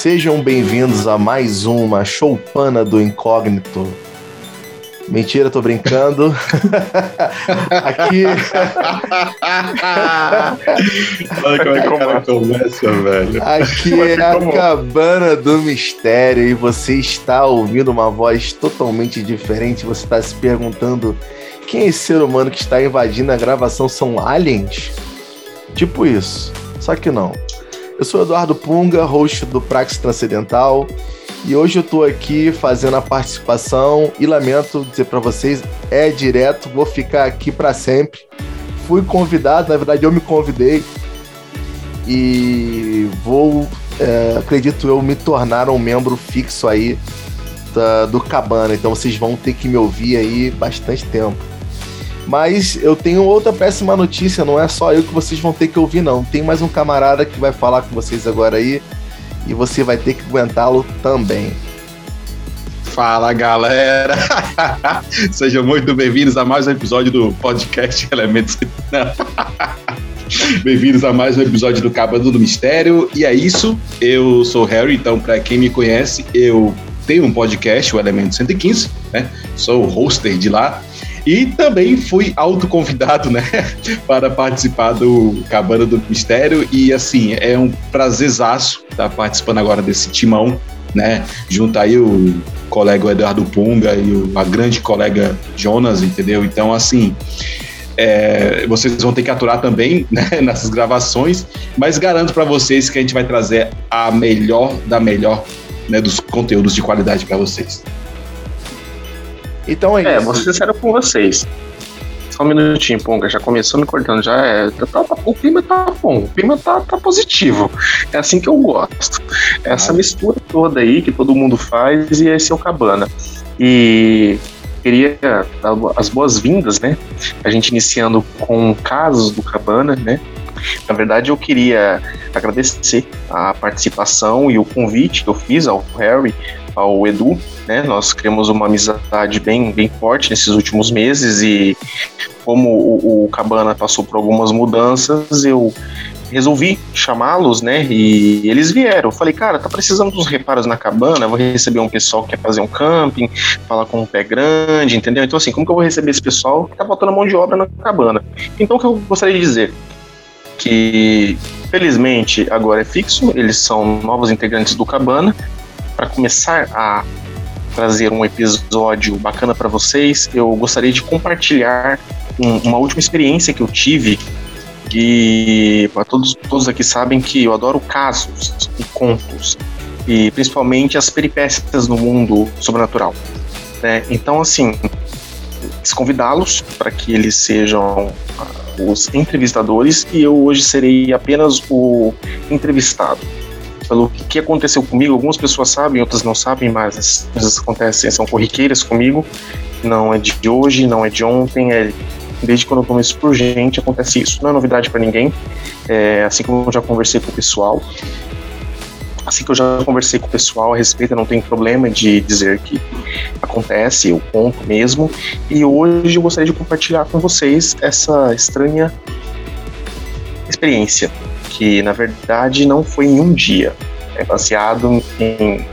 sejam bem-vindos a mais uma choupana do incógnito. Mentira, tô brincando. Aqui. Olha como é que o cara começa, velho. Aqui é a cabana do mistério e você está ouvindo uma voz totalmente diferente. Você está se perguntando quem é esse ser humano que está invadindo a gravação? São aliens? Tipo isso. Só que não. Eu sou Eduardo Punga, host do Praxis Transcendental, e hoje eu tô aqui fazendo a participação e lamento dizer para vocês, é direto, vou ficar aqui para sempre. Fui convidado, na verdade eu me convidei e vou, é, acredito eu, me tornar um membro fixo aí da, do Cabana, então vocês vão ter que me ouvir aí bastante tempo. Mas eu tenho outra péssima notícia, não é só eu que vocês vão ter que ouvir, não. Tem mais um camarada que vai falar com vocês agora aí e você vai ter que aguentá-lo também. Fala galera! Sejam muito bem-vindos a mais um episódio do podcast Elementos. Bem-vindos a mais um episódio do Cabano do Mistério. E é isso, eu sou o Harry, então, para quem me conhece, eu tenho um podcast, o Elemento 115, né? Sou o hoster de lá. E também fui autoconvidado, né, para participar do Cabana do Mistério. E assim, é um prazerzaço estar participando agora desse timão, né? Junto aí o colega Eduardo Punga e a grande colega Jonas, entendeu? Então, assim. É, vocês vão ter que aturar também né, nessas gravações, mas garanto para vocês que a gente vai trazer a melhor da melhor né, dos conteúdos de qualidade para vocês. Então é, é isso. É, vou ser sincero com vocês. Só um minutinho, Ponga, já começou me cortando, já é. Tá, tá, o clima tá bom, o clima tá, tá positivo. É assim que eu gosto. Essa ah. mistura toda aí que todo mundo faz e esse é o cabana. E queria dar as boas-vindas, né? A gente iniciando com casos do cabana, né? Na verdade, eu queria agradecer a participação e o convite que eu fiz ao Harry ao Edu, né? Nós criamos uma amizade bem, bem forte nesses últimos meses e como o, o Cabana passou por algumas mudanças, eu resolvi chamá-los, né? E eles vieram. Eu falei, cara, tá precisando dos reparos na cabana, vou receber um pessoal que quer fazer um camping, falar com um pé grande, entendeu? Então, assim, como que eu vou receber esse pessoal que tá faltando mão de obra na cabana? Então, o que eu gostaria de dizer? Que, felizmente, agora é fixo, eles são novos integrantes do Cabana, para começar a trazer um episódio bacana para vocês, eu gostaria de compartilhar um, uma última experiência que eu tive. E todos, todos aqui sabem que eu adoro casos e contos, e principalmente as peripécias no mundo sobrenatural. Né? Então, assim, convidá-los para que eles sejam ah, os entrevistadores e eu hoje serei apenas o entrevistado pelo que aconteceu comigo. Algumas pessoas sabem, outras não sabem, mas as coisas acontecem, são corriqueiras comigo. Não é de hoje, não é de ontem, é desde quando eu começo por gente acontece isso. Não é novidade para ninguém. É, assim como eu já conversei com o pessoal, assim que eu já conversei com o pessoal a respeito, eu não tenho problema de dizer que acontece, eu conto mesmo. E hoje eu gostaria de compartilhar com vocês essa estranha experiência que na verdade não foi em um dia. É baseado em.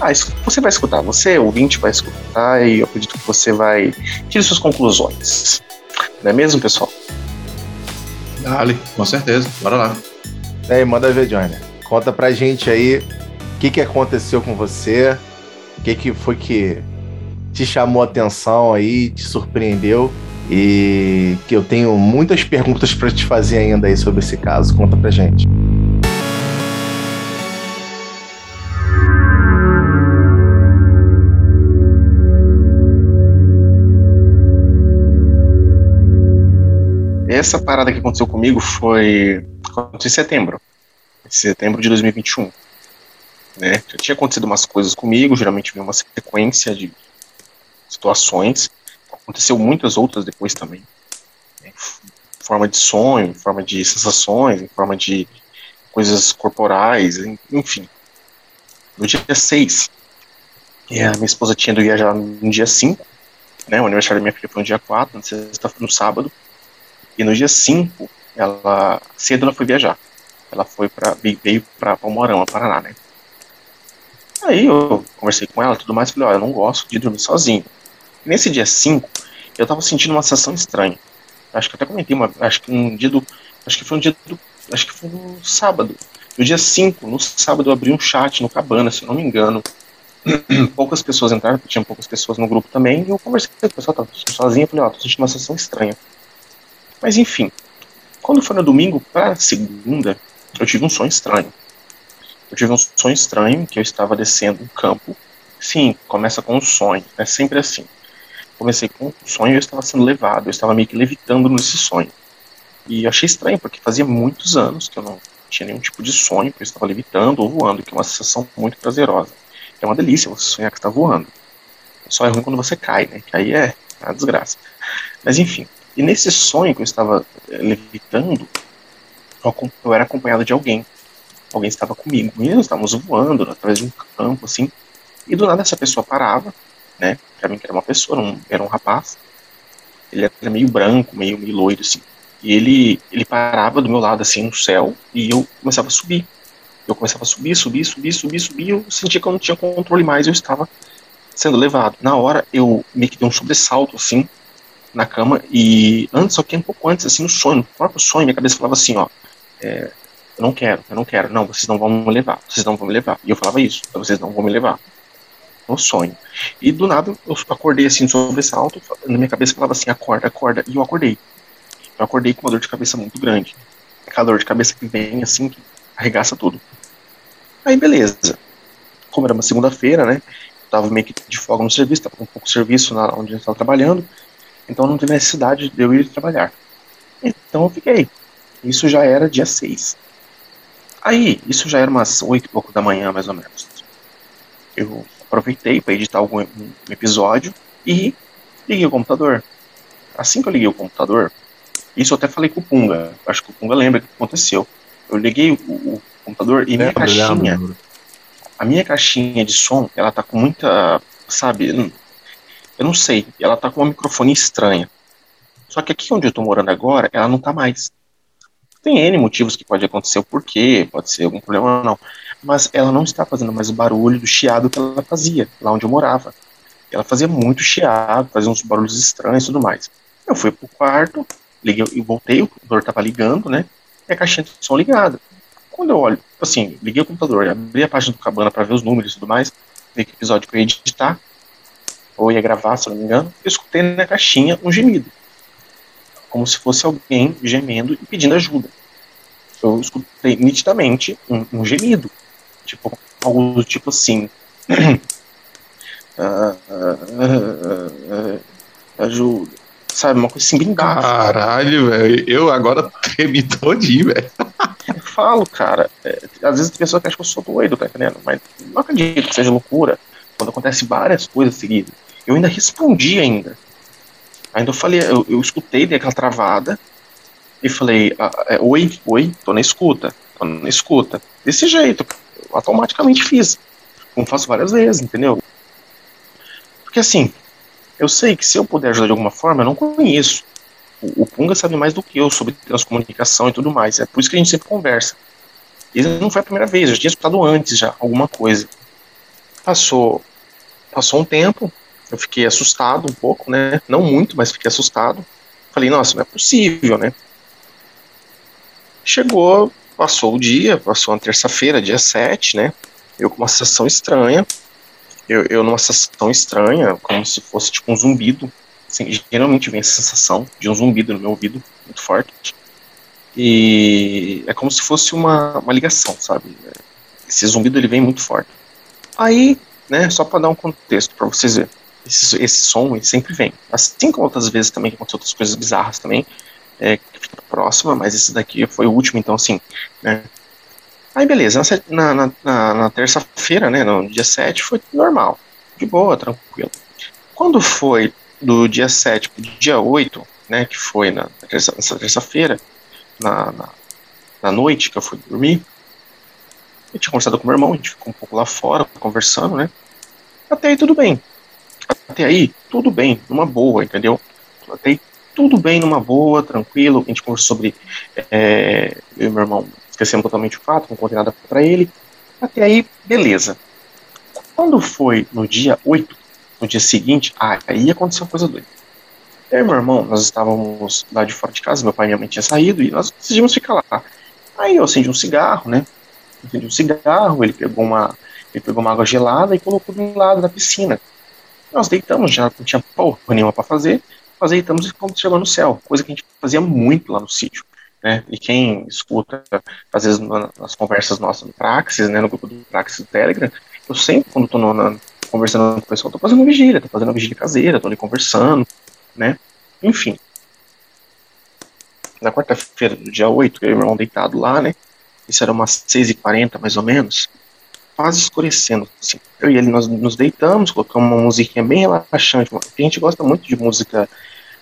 Ah, você vai escutar, você, ouvinte, vai escutar e eu acredito que você vai tirar suas conclusões. Não é mesmo, pessoal? Dale, com certeza. Bora lá. E aí, manda ver, Johnny. Conta pra gente aí o que, que aconteceu com você, o que, que foi que te chamou a atenção aí, te surpreendeu e que eu tenho muitas perguntas para te fazer ainda aí sobre esse caso. Conta pra gente. Essa parada que aconteceu comigo foi em setembro, setembro de 2021. Né? Já tinha acontecido umas coisas comigo, geralmente vem uma sequência de situações aconteceu muitas outras depois também. Em forma de sonho, em forma de sensações, em forma de coisas corporais, enfim. No dia 6, a minha esposa tinha ido viajar no dia 5, né, o aniversário da minha filha foi no dia 4, no, no sábado, e no dia 5, ela cedo ela foi viajar. Ela foi para veio para Palmorama, Paraná, né? Aí eu conversei com ela e tudo mais, falei, olha, eu não gosto de dormir sozinho. Nesse dia 5, eu tava sentindo uma sensação estranha. Acho que até comentei uma, acho que um dia do, acho que foi um dia do, acho que foi no sábado. No dia 5, no sábado eu abri um chat no Cabana, se não me engano. poucas pessoas entraram, porque tinha poucas pessoas no grupo também, e eu conversei com o pessoal, tava sozinho, falei, ó, oh, tô sentindo uma sensação estranha. Mas enfim, quando foi no domingo para segunda, eu tive um sonho estranho. Eu tive um sonho estranho que eu estava descendo um campo. Sim, começa com um sonho, é sempre assim. Comecei com um sonho e eu estava sendo levado, eu estava meio que levitando nesse sonho. E eu achei estranho, porque fazia muitos anos que eu não tinha nenhum tipo de sonho, que eu estava levitando ou voando, que é uma sensação muito prazerosa. É uma delícia você sonhar que está voando. Só é ruim quando você cai, né? Que aí é uma desgraça. Mas enfim, e nesse sonho que eu estava eh, levitando, eu era acompanhado de alguém. Alguém estava comigo. E nós estávamos voando através de um campo, assim. E do nada essa pessoa parava, né? Pra mim que era uma pessoa, era um, era um rapaz. Ele era meio branco, meio, meio loiro, assim. E ele, ele parava do meu lado, assim, no céu, e eu começava a subir. Eu começava a subir, subir, subir, subir, subir, eu sentia que eu não tinha controle mais, eu estava sendo levado. Na hora, eu meio que dei um sobressalto, assim, na cama, e antes, só que um pouco antes, assim, no sonho, no próprio sonho, minha cabeça falava assim, ó, é, eu não quero, eu não quero, não, vocês não vão me levar, vocês não vão me levar. E eu falava isso, vocês não vão me levar. No sonho. E do nada, eu acordei, assim, sobressalto, na minha cabeça falava assim, acorda, acorda, e eu acordei. Eu acordei com uma dor de cabeça muito grande. Aquela dor de cabeça que vem, assim, que arregaça tudo. Aí, beleza. Como era uma segunda-feira, né, tava meio que de folga no serviço, tava com um pouco serviço na, onde eu estava trabalhando, então não teve necessidade de eu ir trabalhar. Então eu fiquei. Isso já era dia 6. Aí, isso já era umas 8 e pouco da manhã, mais ou menos. Eu aproveitei para editar algum um episódio e liguei o computador. Assim que eu liguei o computador, isso eu até falei com o Punga. Acho que o Punga lembra o que aconteceu. Eu liguei o, o computador e minha caixinha, a minha caixinha de som, ela tá com muita, sabe, eu não sei, ela tá com uma microfone estranha. Só que aqui onde eu tô morando agora, ela não tá mais. Tem N motivos que pode acontecer o porquê, pode ser algum problema ou não. Mas ela não está fazendo mais o barulho do chiado que ela fazia, lá onde eu morava. Ela fazia muito chiado, fazia uns barulhos estranhos e tudo mais. Eu fui pro quarto, liguei e voltei, o computador tava ligando, né? E a caixinha de som ligada. Quando eu olho, assim, liguei o computador, abri a página do Cabana para ver os números e tudo mais, ver que episódio que eu ia editar, ou ia gravar, se não me engano, eu escutei na caixinha um gemido. Como se fosse alguém gemendo e pedindo ajuda. Eu escutei nitidamente um, um gemido. Tipo, algo do tipo assim. uh, uh, uh, ajuda. Sabe, uma coisa assim bem Caralho, velho. Eu agora tremi todinho, velho. Eu falo, cara. É, às vezes a pessoa acha que eu sou doido, tá entendendo? Mas não acredito que seja loucura. Quando acontece várias coisas seguidas. Eu ainda respondi ainda. Ainda eu falei, eu, eu escutei, dei aquela travada e falei, ah, é, oi, oi, tô na escuta, tô na escuta. Desse jeito, automaticamente fiz. Como faço várias vezes, entendeu? Porque assim, eu sei que se eu puder ajudar de alguma forma, eu não conheço. O, o Punga sabe mais do que eu sobre transcomunicação e tudo mais. É por isso que a gente sempre conversa. E não foi a primeira vez, eu já tinha escutado antes já alguma coisa. Passou, passou um tempo, eu fiquei assustado um pouco, né? Não muito, mas fiquei assustado. Falei, nossa, não é possível, né? Chegou, passou o dia, passou uma terça-feira, dia 7, né? Eu com uma sensação estranha. Eu, eu numa sensação estranha, como se fosse tipo um zumbido. Assim, geralmente vem essa sensação de um zumbido no meu ouvido, muito forte. E é como se fosse uma, uma ligação, sabe? Esse zumbido ele vem muito forte. Aí, né, só para dar um contexto para vocês verem esse, esse som ele sempre vem. Assim como outras vezes também que aconteceu outras coisas bizarras também, é, que fica próxima, mas esse daqui foi o último, então assim, né? Aí beleza, na, na, na, na terça-feira, né, no dia 7, foi normal, de boa, tranquilo. Quando foi do dia 7 pro dia 8, né, que foi na nessa terça-feira, na, na, na noite que eu fui dormir, eu tinha conversado com meu irmão, a gente ficou um pouco lá fora, conversando, né, até aí tudo bem. Até aí, tudo bem, numa boa, entendeu? Até aí, tudo bem, numa boa, tranquilo. A gente conversou sobre. É, eu e meu irmão esquecemos totalmente o fato, não contei nada para ele. Até aí, beleza. Quando foi no dia 8, no dia seguinte, aí aconteceu uma coisa doida. Eu e meu irmão, nós estávamos lá de fora de casa, meu pai e minha mãe tinham saído e nós decidimos ficar lá. Aí eu acendi um cigarro, né? Acendi um cigarro, ele pegou uma, ele pegou uma água gelada e colocou do lado da piscina. Nós deitamos, já não tinha porra nenhuma para fazer, nós deitamos e fomos chegando no céu, coisa que a gente fazia muito lá no sítio. Né? E quem escuta, às vezes, nas conversas nossas no Praxis, né, no grupo do Praxis do Telegram, eu sempre, quando estou conversando com o pessoal, estou fazendo vigília, estou fazendo vigília caseira, estou ali conversando, né? Enfim. Na quarta-feira, do dia 8, eu e meu irmão deitado lá, né? Isso era umas 6h40, mais ou menos quase escurecendo. Assim. Eu e ele, nós nos deitamos, colocamos uma musiquinha bem relaxante. A gente gosta muito de música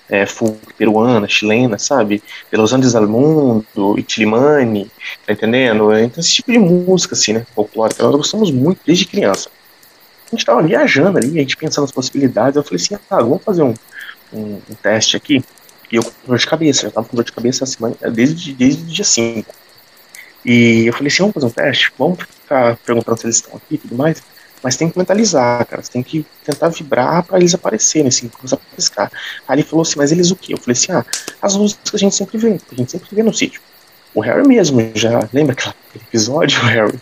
é, folk peruana, chilena, sabe? Pelos Andes al Mundo, Itilimani, tá entendendo? Então, esse tipo de música, assim, né? Folclórica, nós gostamos muito desde criança. A gente tava viajando ali, a gente pensando nas possibilidades. Eu falei assim: ah, vamos fazer um, um, um teste aqui. E eu com dor de cabeça, já tava com dor de cabeça semana, desde, desde o dia 5. E eu falei assim, vamos fazer um teste? Vamos ficar perguntando se eles estão aqui e tudo mais? Mas tem que mentalizar, cara. Você tem que tentar vibrar para eles aparecerem, assim, começar a piscar. Aí ele falou assim, mas eles o quê? Eu falei assim, ah, as luzes que a gente sempre vê, a gente sempre vê no sítio. O Harry mesmo, já lembra aquele episódio, Harry?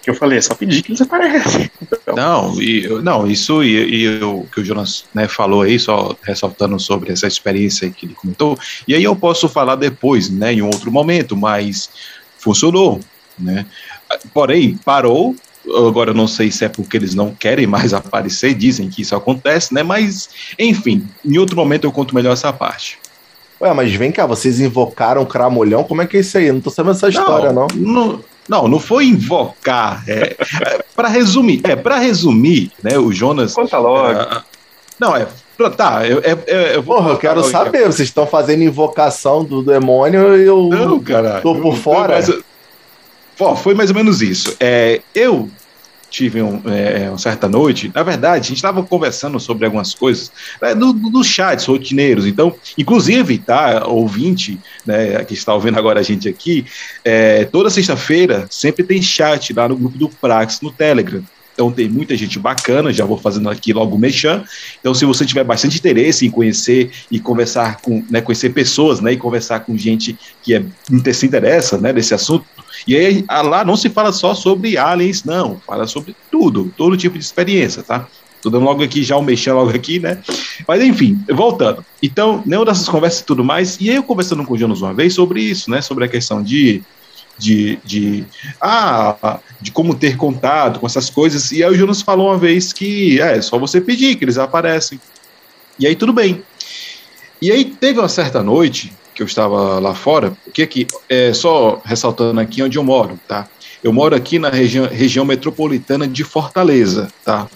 Que eu falei, é só pedir que eles aparecem. Então, não, e, não, isso e, e que o Jonas né, falou aí, só ressaltando sobre essa experiência que ele comentou, e aí eu posso falar depois, né, em outro momento, mas funcionou, né? Porém, parou. Agora eu não sei se é porque eles não querem mais aparecer, dizem que isso acontece, né? Mas, enfim, em outro momento eu conto melhor essa parte. Ué, mas vem cá, vocês invocaram o cramolhão? Como é que é isso aí? Eu não tô sabendo essa história, não. Não, não, não foi invocar. É, é para resumir, é para resumir, né? O Jonas. Conta logo. É, não, é Tá, eu, eu, eu, vou. Porra, eu quero saber. Vocês estão fazendo invocação do demônio e eu não, cara, tô por fora. Foi, foi mais ou menos isso. É, eu tive um, é, uma certa noite, na verdade, a gente estava conversando sobre algumas coisas né, no, no chats rotineiros. Então, inclusive, tá, ouvinte, né, que está ouvindo agora a gente aqui, é, toda sexta-feira sempre tem chat lá no grupo do Prax no Telegram. Então tem muita gente bacana, já vou fazendo aqui logo o mechan. Então se você tiver bastante interesse em conhecer e conversar com, né, conhecer pessoas, né, e conversar com gente que é, se interessa, né, desse assunto, e aí lá não se fala só sobre aliens, não, fala sobre tudo, todo tipo de experiência, tá? Tô dando logo aqui já o mexer logo aqui, né? Mas enfim, voltando. Então, nenhuma dessas conversas e tudo mais, e aí eu conversando com o Jonas uma vez sobre isso, né? Sobre a questão de de, de, ah, de como ter contato com essas coisas. E aí o Jonas falou uma vez que é, é só você pedir que eles aparecem. E aí tudo bem. E aí teve uma certa noite que eu estava lá fora, porque aqui, é, só ressaltando aqui onde eu moro, tá? Eu moro aqui na região, região metropolitana de Fortaleza, tá?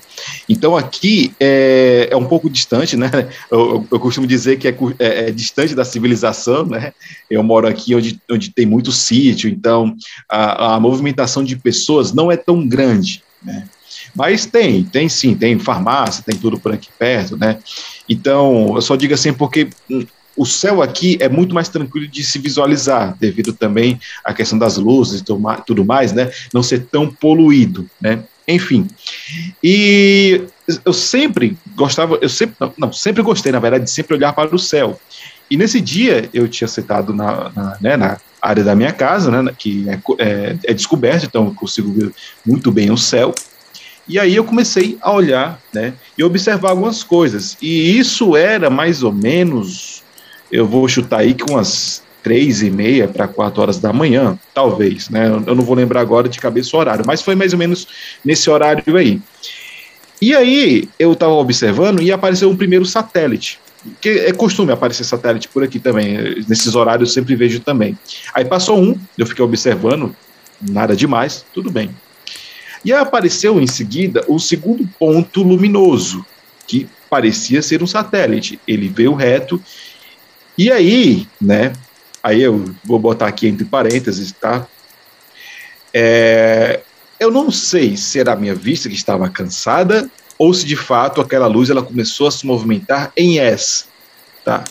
Então aqui é, é um pouco distante, né? Eu, eu costumo dizer que é, é, é, distante da civilização, né? Eu moro aqui onde, onde tem muito sítio, então a, a movimentação de pessoas não é tão grande, né? Mas tem, tem sim, tem farmácia, tem tudo por aqui perto, né? Então, eu só digo assim porque o céu aqui é muito mais tranquilo de se visualizar, devido também à questão das luzes e tudo mais, né? Não ser tão poluído, né? Enfim. E eu sempre gostava, eu sempre, não, sempre gostei, na verdade, de sempre olhar para o céu. E nesse dia eu tinha sentado na, na, né, na área da minha casa, né, que é, é, é descoberto, então eu consigo ver muito bem o céu. E aí eu comecei a olhar, né, e observar algumas coisas. E isso era mais ou menos eu vou chutar aí que umas três e meia para quatro horas da manhã, talvez, né? Eu não vou lembrar agora de cabeça o horário, mas foi mais ou menos nesse horário aí. E aí eu estava observando e apareceu um primeiro satélite. Que é costume aparecer satélite por aqui também, nesses horários eu sempre vejo também. Aí passou um, eu fiquei observando, nada demais, tudo bem. E aí apareceu em seguida o segundo ponto luminoso, que parecia ser um satélite. Ele veio reto e aí, né? Aí eu vou botar aqui entre parênteses, tá? É, eu não sei se era a minha vista que estava cansada ou se de fato aquela luz ela começou a se movimentar em S, tá?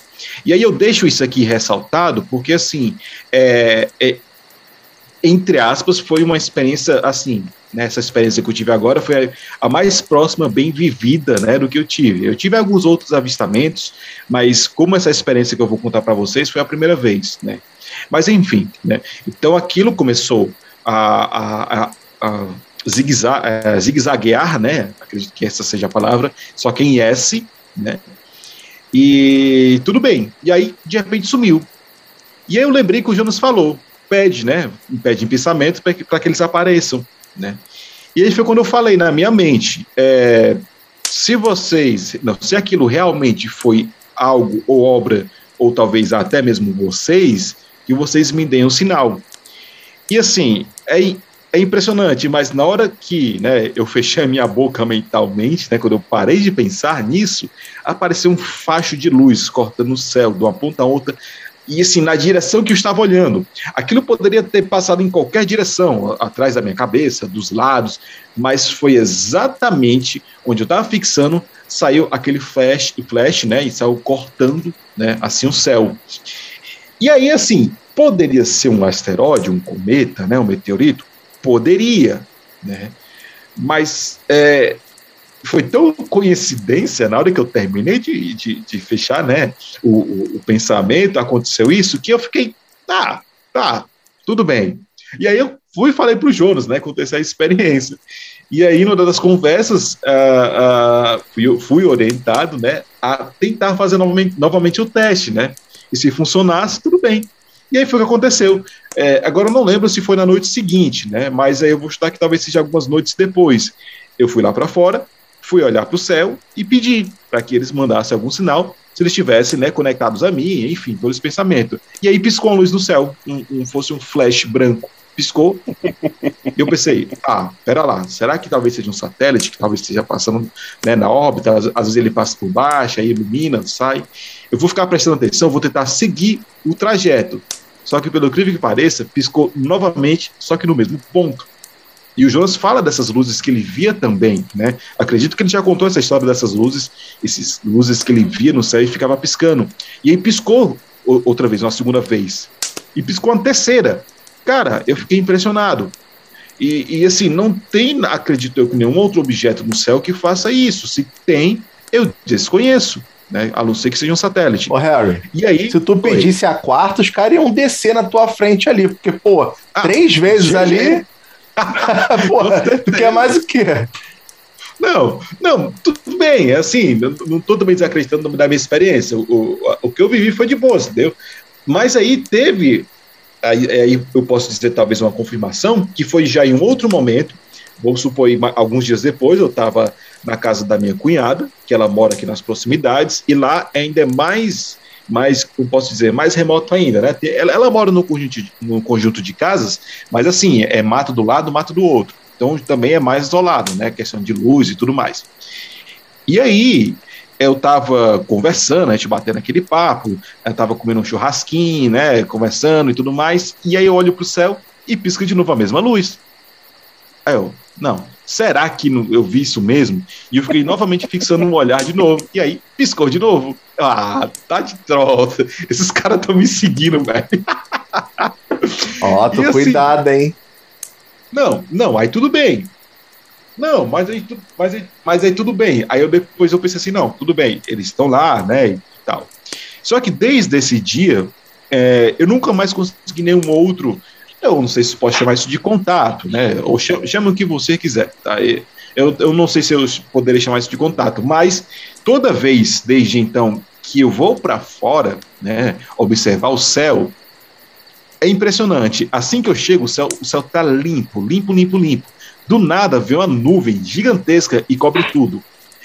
E aí eu deixo isso aqui ressaltado porque assim, é, é, entre aspas, foi uma experiência assim, né, experiência que eu tive agora foi a, a, mais próxima, bem vivida, né, do que eu tive. Eu tive alguns outros avistamentos, mas como essa experiência que eu vou contar para vocês foi a primeira vez, né. Mas enfim, né, então aquilo começou a, a, a é, zigue-zaguear, né, acredito que essa seja a palavra, só que em S, né, e tudo bem. E aí, de repente, sumiu. E aí eu lembrei que o Jonas falou, pede, né, pede em pensamento para que, que eles apareçam né? E aí foi quando eu falei na minha mente, é, se vocês, não, se aquilo realmente foi algo ou obra, ou talvez até mesmo vocês, que vocês me deem um sinal. E assim, é, é impressionante, mas na hora que né, eu fechei a minha boca mentalmente, né, quando eu parei de pensar nisso, apareceu um facho de luz cortando o céu, de uma ponta a outra, e assim, na direção que eu estava olhando. Aquilo poderia ter passado em qualquer direção, atrás da minha cabeça, dos lados, mas foi exatamente onde eu estava fixando, saiu aquele flash, flash, né, e saiu cortando, né, assim o céu. E aí, assim, poderia ser um asteroide, um cometa, né, um meteorito? Poderia, né? Mas é, foi tão coincidência na hora que eu terminei de, de, de fechar né, o, o, o, pensamento, aconteceu isso, que eu fiquei, tá, tá, tudo bem. E aí eu fui e falei para o Jonas, né, contei essa experiência. E aí, numa das conversas, uh, uh, fui, fui, orientado né, a tentar fazer novamente, novamente o teste, né? E se funcionasse, tudo bem. E aí foi o que aconteceu. É, agora eu não lembro se foi na noite seguinte, né? Mas aí eu vou chutar que talvez seja algumas noites depois. Eu fui lá para fora, fui olhar para o céu e pedi para que eles mandassem algum sinal se eles estivessem né, conectados a mim, enfim, todo esse pensamento. E aí piscou uma luz no céu, um, um fosse um flash branco. Piscou, eu pensei, ah, pera lá, será que talvez seja um satélite que talvez esteja passando né, na órbita, às, às vezes ele passa por baixo, aí ilumina, sai. Eu vou ficar prestando atenção, vou tentar seguir o trajeto. Só que, pelo incrível que pareça, piscou novamente, só que no mesmo ponto. E o Jonas fala dessas luzes que ele via também, né? Acredito que ele já contou essa história dessas luzes, essas luzes que ele via no céu e ficava piscando. E aí piscou outra vez, uma segunda vez. E piscou uma terceira. Cara, eu fiquei impressionado. E, e, assim, não tem, acredito eu, nenhum outro objeto no céu que faça isso. Se tem, eu desconheço. Né? A não ser que seja um satélite. Ô, Harry, e aí, se tu pedisse a quarta, os caras iam descer na tua frente ali. Porque, pô, ah, três vezes ali. Porra, tu quer mais o quê? Não, não, tudo bem, é assim, não estou também desacreditando da minha experiência. O, o, o, que eu vivi foi de boa, entendeu? Mas aí teve, aí, aí eu posso dizer talvez uma confirmação, que foi já em um outro momento, vou supor, alguns dias depois, eu estava na casa da minha cunhada, que ela mora aqui nas proximidades, e lá ainda é mais mais, como posso dizer, mais remoto ainda, né? Ela, ela mora no conjunto, de, no conjunto de casas, mas assim, é mato do lado, mato do outro. Então também é mais isolado, né? Questão de luz e tudo mais. E aí, eu tava conversando, a gente batendo aquele papo, eu tava comendo um churrasquinho, né? Conversando e tudo mais. E aí eu olho pro céu e pisca de novo a mesma luz. Aí eu, não, será que eu vi isso mesmo? E eu fiquei novamente fixando um olhar de novo. E aí, piscou de novo. Ah, tá de troça. Esses caras estão me seguindo, velho. Ó, oh, tô assim, cuidado, hein? Não, não, aí tudo bem. Não, mas aí, mas, aí, mas aí tudo bem. Aí eu depois eu pensei assim, não, tudo bem, eles estão lá, né, e tal. Só que desde esse dia, é, eu nunca mais consegui nenhum outro eu não sei se pode chamar isso de contato, né? Ou chama, chama o que você quiser, tá? Eu, eu não sei se eu poderia chamar isso de contato, mas toda vez desde então que eu vou para fora, né, observar o céu, é impressionante. Assim que eu chego, o céu, o céu tá limpo, limpo, limpo, limpo. Do nada vem uma nuvem gigantesca e cobre tudo.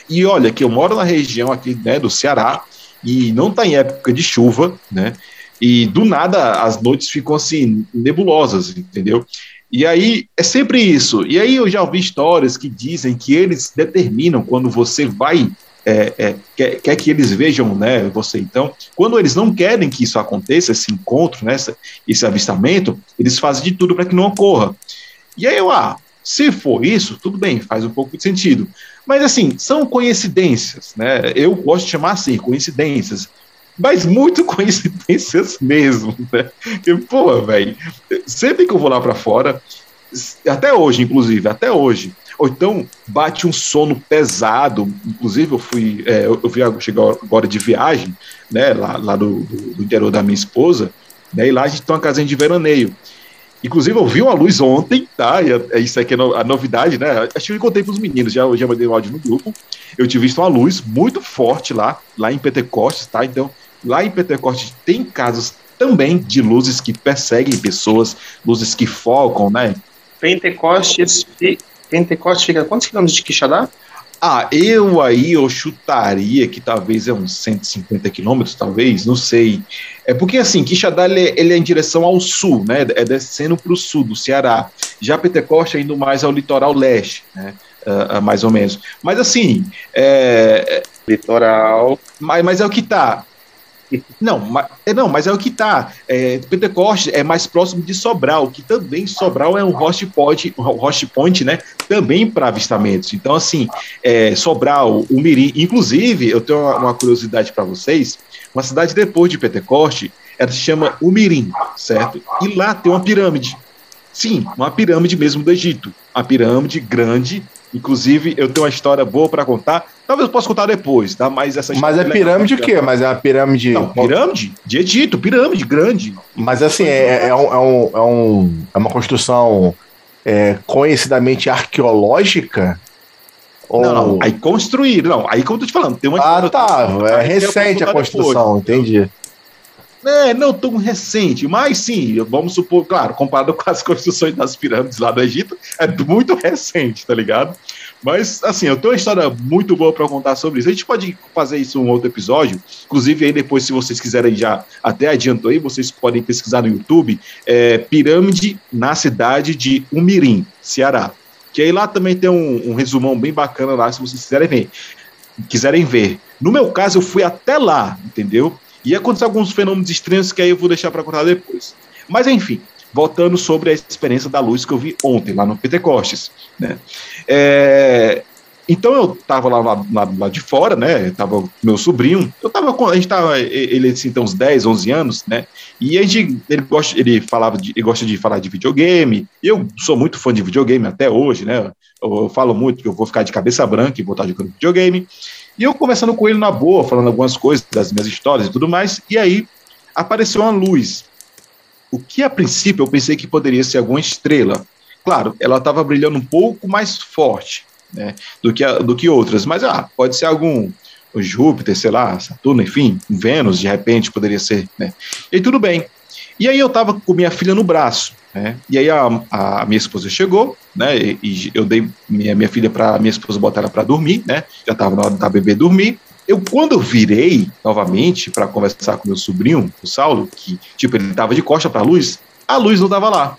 E olha que eu moro na região aqui, né, do Ceará e não tá em época de chuva, né? E do nada as noites ficam assim, nebulosas, entendeu? E aí é sempre isso. E aí eu já ouvi histórias que dizem que eles determinam quando você vai. É, é, quer, quer, que eles vejam né, você. Então, quando eles não querem que isso aconteça, esse encontro, né, esse avistamento, eles fazem de tudo para que não ocorra. E aí eu, ah, se for isso, tudo bem, faz um pouco de sentido. Mas assim, são coincidências, né? Eu gosto de chamar assim, coincidências. Mas muito coincidências mesmo, né? E, pô, velho, sempre que eu vou lá para fora, até hoje, inclusive, até hoje, ou então bate um sono pesado. Inclusive, eu fui, é, eu, eu cheguei agora de viagem, né, lá, lá do, do, interior da minha esposa, né, e lá a gente tem uma casinha de veraneio. Inclusive, eu vi uma luz ontem, tá? E é, isso aqui é a novidade, né? Acho que eu contei para os meninos, já, já mandei um áudio no grupo. Eu tive visto uma luz muito forte lá, lá em Pentecostes, tá? Então, lá em Pentecostes tem casos também de luzes que perseguem pessoas, luzes que focam, né? Pentecostes, Pentecostes fica quantos quilômetros de Quixadá? Ah, eu aí eu chutaria que talvez é uns 150 quilômetros, talvez, não sei. É porque assim, Quixadá ele, é, ele é em direção ao sul, né? É descendo para o sul do Ceará. Já Pentecoste é indo mais ao litoral leste, né? Uh, uh, mais ou menos. Mas assim, é, litoral. Mas, mas é o que tá. Não, mas, é, não, mas é o que tá. É, Pentecoste é mais próximo de Sobral, que também Sobral é um host point, um host point né? Também para avistamentos. Então, assim, é, Sobral, o Mirim, inclusive, eu tenho uma, uma curiosidade para vocês. Uma cidade depois de Pentecoste, ela se chama Umirim, certo? E lá tem uma pirâmide. Sim, uma pirâmide mesmo do Egito. Uma pirâmide grande, Inclusive, eu tenho uma história boa para contar. Talvez eu possa contar depois, tá? Mas essa Mas é pirâmide o quê? Mas é uma pirâmide. Não, pirâmide de Egito, pirâmide grande. Mas assim, é, é, um, é, um, é, um, é uma construção é, conhecidamente arqueológica? Ou... Não, não, aí construíram. Não, aí como eu tô te falando, tem uma. Ah, tá. É recente a construção, depois. entendi. É, não tão recente, mas sim, vamos supor, claro, comparado com as construções das pirâmides lá do Egito, é muito recente, tá ligado? Mas, assim, eu tenho uma história muito boa para contar sobre isso. A gente pode fazer isso em um outro episódio. Inclusive, aí depois, se vocês quiserem já, até adianto aí, vocês podem pesquisar no YouTube, é, Pirâmide na cidade de Umirim, Ceará. Que aí lá também tem um, um resumão bem bacana lá, se vocês quiserem ver. Quiserem ver. No meu caso, eu fui até lá, entendeu? E aconteceu alguns fenômenos estranhos que aí eu vou deixar para contar depois. Mas enfim, voltando sobre a experiência da luz que eu vi ontem, lá no Pentecostes. Né? É, então eu tava lá, lá, lá, de fora, né? Tava meu sobrinho, eu tava com, a gente tava, ele assim, tem uns 10, 11 anos, né? E a gente, ele gosta, ele falava de, ele gosta de falar de videogame. Eu sou muito fã de videogame até hoje, né? Eu, eu falo muito que eu vou ficar de cabeça branca e voltar jogando videogame. E eu conversando com ele na boa, falando algumas coisas das minhas histórias e tudo mais, e aí apareceu uma luz. O que a princípio eu pensei que poderia ser alguma estrela. Claro, ela estava brilhando um pouco mais forte né, do, que a, do que outras, mas ah, pode ser algum Júpiter, sei lá, Saturno, enfim, Vênus, de repente poderia ser. Né? E tudo bem. E aí eu estava com minha filha no braço. Né? E aí a, a, minha esposa chegou, né? E, e eu dei minha, minha filha para minha esposa botar ela para dormir, né? Já estava na hora da bebê dormir. Eu quando eu virei novamente para conversar com meu sobrinho, o Saulo, que tipo ele estava de costa para a luz, a luz não estava lá.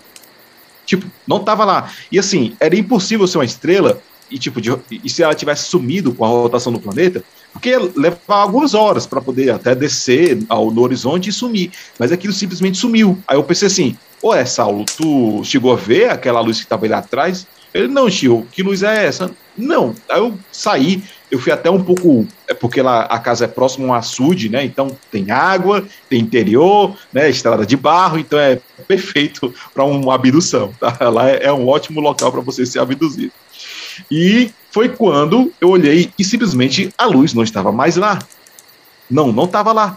Tipo, não estava lá. E assim, era impossível ser uma estrela e tipo de, e se ela tivesse sumido com a rotação do planeta, porque levava algumas horas para poder até descer ao, no horizonte e sumir. Mas aquilo simplesmente sumiu. Aí eu pensei assim: Ué, Saulo, tu chegou a ver aquela luz que estava ali atrás? Ele, não, tio, que luz é essa? Não. Aí eu saí, eu fui até um pouco. É porque lá a casa é próximo a um açude, né? Então tem água, tem interior, né? Estrada de barro, então é perfeito para uma abdução. Tá? Lá é, é um ótimo local para você ser abduzido. E foi quando eu olhei e simplesmente a luz não estava mais lá. Não, não estava lá.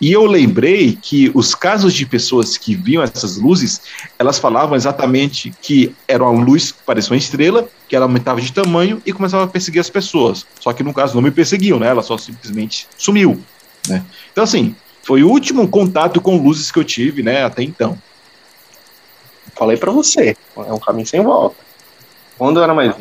E eu lembrei que os casos de pessoas que viam essas luzes, elas falavam exatamente que era uma luz que parecia uma estrela, que ela aumentava de tamanho e começava a perseguir as pessoas. Só que no caso não me perseguiam, né? Ela só simplesmente sumiu, né? Então assim, foi o último contato com luzes que eu tive, né, até então. Falei para você, é um caminho sem volta. Quando eu era mais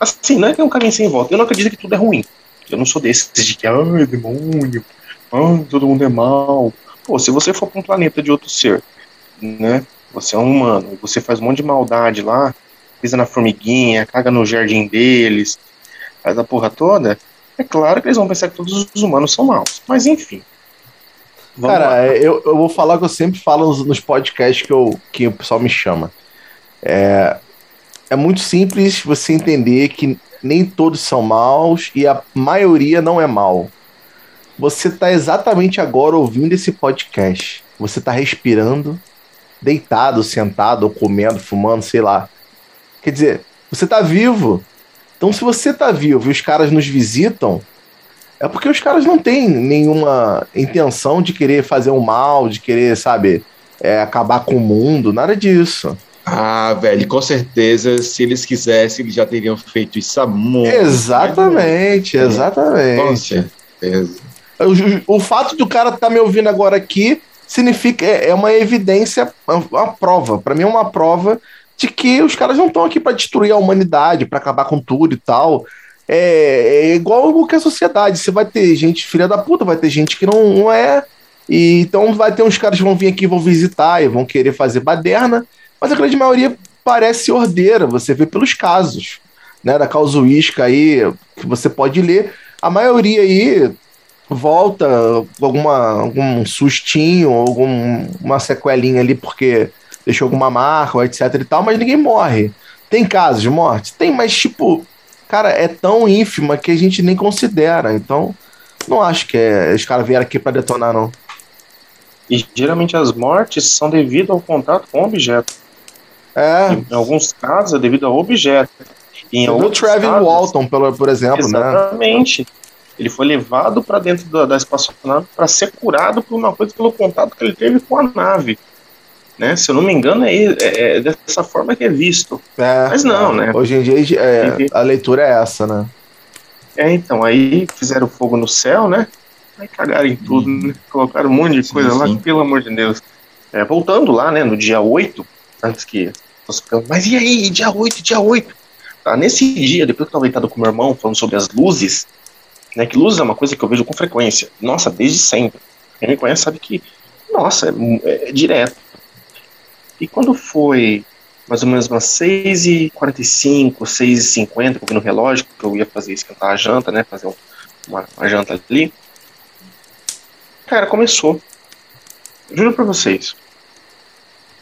Assim, não é que é um caminho sem volta. Eu não acredito que tudo é ruim. Eu não sou desses de que, ai, demônio, ai, todo mundo é mal. Pô, se você for para um planeta de outro ser, né? Você é um humano, você faz um monte de maldade lá, pisa na formiguinha, caga no jardim deles, faz a porra toda, é claro que eles vão pensar que todos os humanos são maus. Mas enfim. Cara, eu, eu vou falar que eu sempre falo nos, nos podcasts que, eu, que o pessoal me chama. É, é muito simples você entender que nem todos são maus e a maioria não é mal. Você tá exatamente agora ouvindo esse podcast. Você tá respirando, deitado, sentado, ou comendo, fumando, sei lá. Quer dizer, você tá vivo. Então, se você tá vivo e os caras nos visitam, é porque os caras não têm nenhuma intenção de querer fazer um mal, de querer, sabe, é, acabar com o mundo, nada disso. Ah, velho, com certeza, se eles quisessem, eles já teriam feito isso há muito. Exatamente, exatamente. Com certeza. O, o fato do cara estar tá me ouvindo agora aqui significa, é, é uma evidência, uma prova. Para mim é uma prova de que os caras não estão aqui para destruir a humanidade, para acabar com tudo e tal. É, é, igual a sociedade. Você vai ter gente filha da puta, vai ter gente que não, não é. E então vai ter uns caras que vão vir aqui, vão visitar e vão querer fazer baderna. Mas a grande maioria parece ordeira, você vê pelos casos, né? Da causuística aí, que você pode ler. A maioria aí volta alguma, algum sustinho, alguma sequelinha ali porque deixou alguma marca, etc e tal, mas ninguém morre. Tem casos de morte? Tem, mas tipo, cara, é tão ínfima que a gente nem considera. Então, não acho que é, os caras vieram aqui para detonar, não. E geralmente as mortes são devido ao contato com o objeto. É. Em alguns casos é devido ao objeto. Em o Travis casos, Walton, por, por exemplo, exatamente. né? Exatamente. Ele foi levado para dentro da, da espaçonave para ser curado por uma coisa pelo contato que ele teve com a nave. Né? Se eu não me engano, é, é, é dessa forma que é visto. É, Mas não, né? Hoje em dia é, a leitura é essa, né? É, então, aí fizeram fogo no céu, né? Aí cagaram em tudo, né? Colocaram um monte de coisa sim. lá, pelo amor de Deus. É, voltando lá, né, no dia 8, antes que mas e aí, dia 8, dia 8? Tá, nesse dia, depois que eu tava deitado com meu irmão falando sobre as luzes, né? Que luzes é uma coisa que eu vejo com frequência. Nossa, desde sempre. Quem me conhece sabe que, nossa, é, é direto. E quando foi mais ou menos umas 6h45, 6h50, que eu vi no relógio, que eu ia fazer esquentar a janta, né? Fazer uma, uma janta ali. Cara, começou. Juro pra vocês.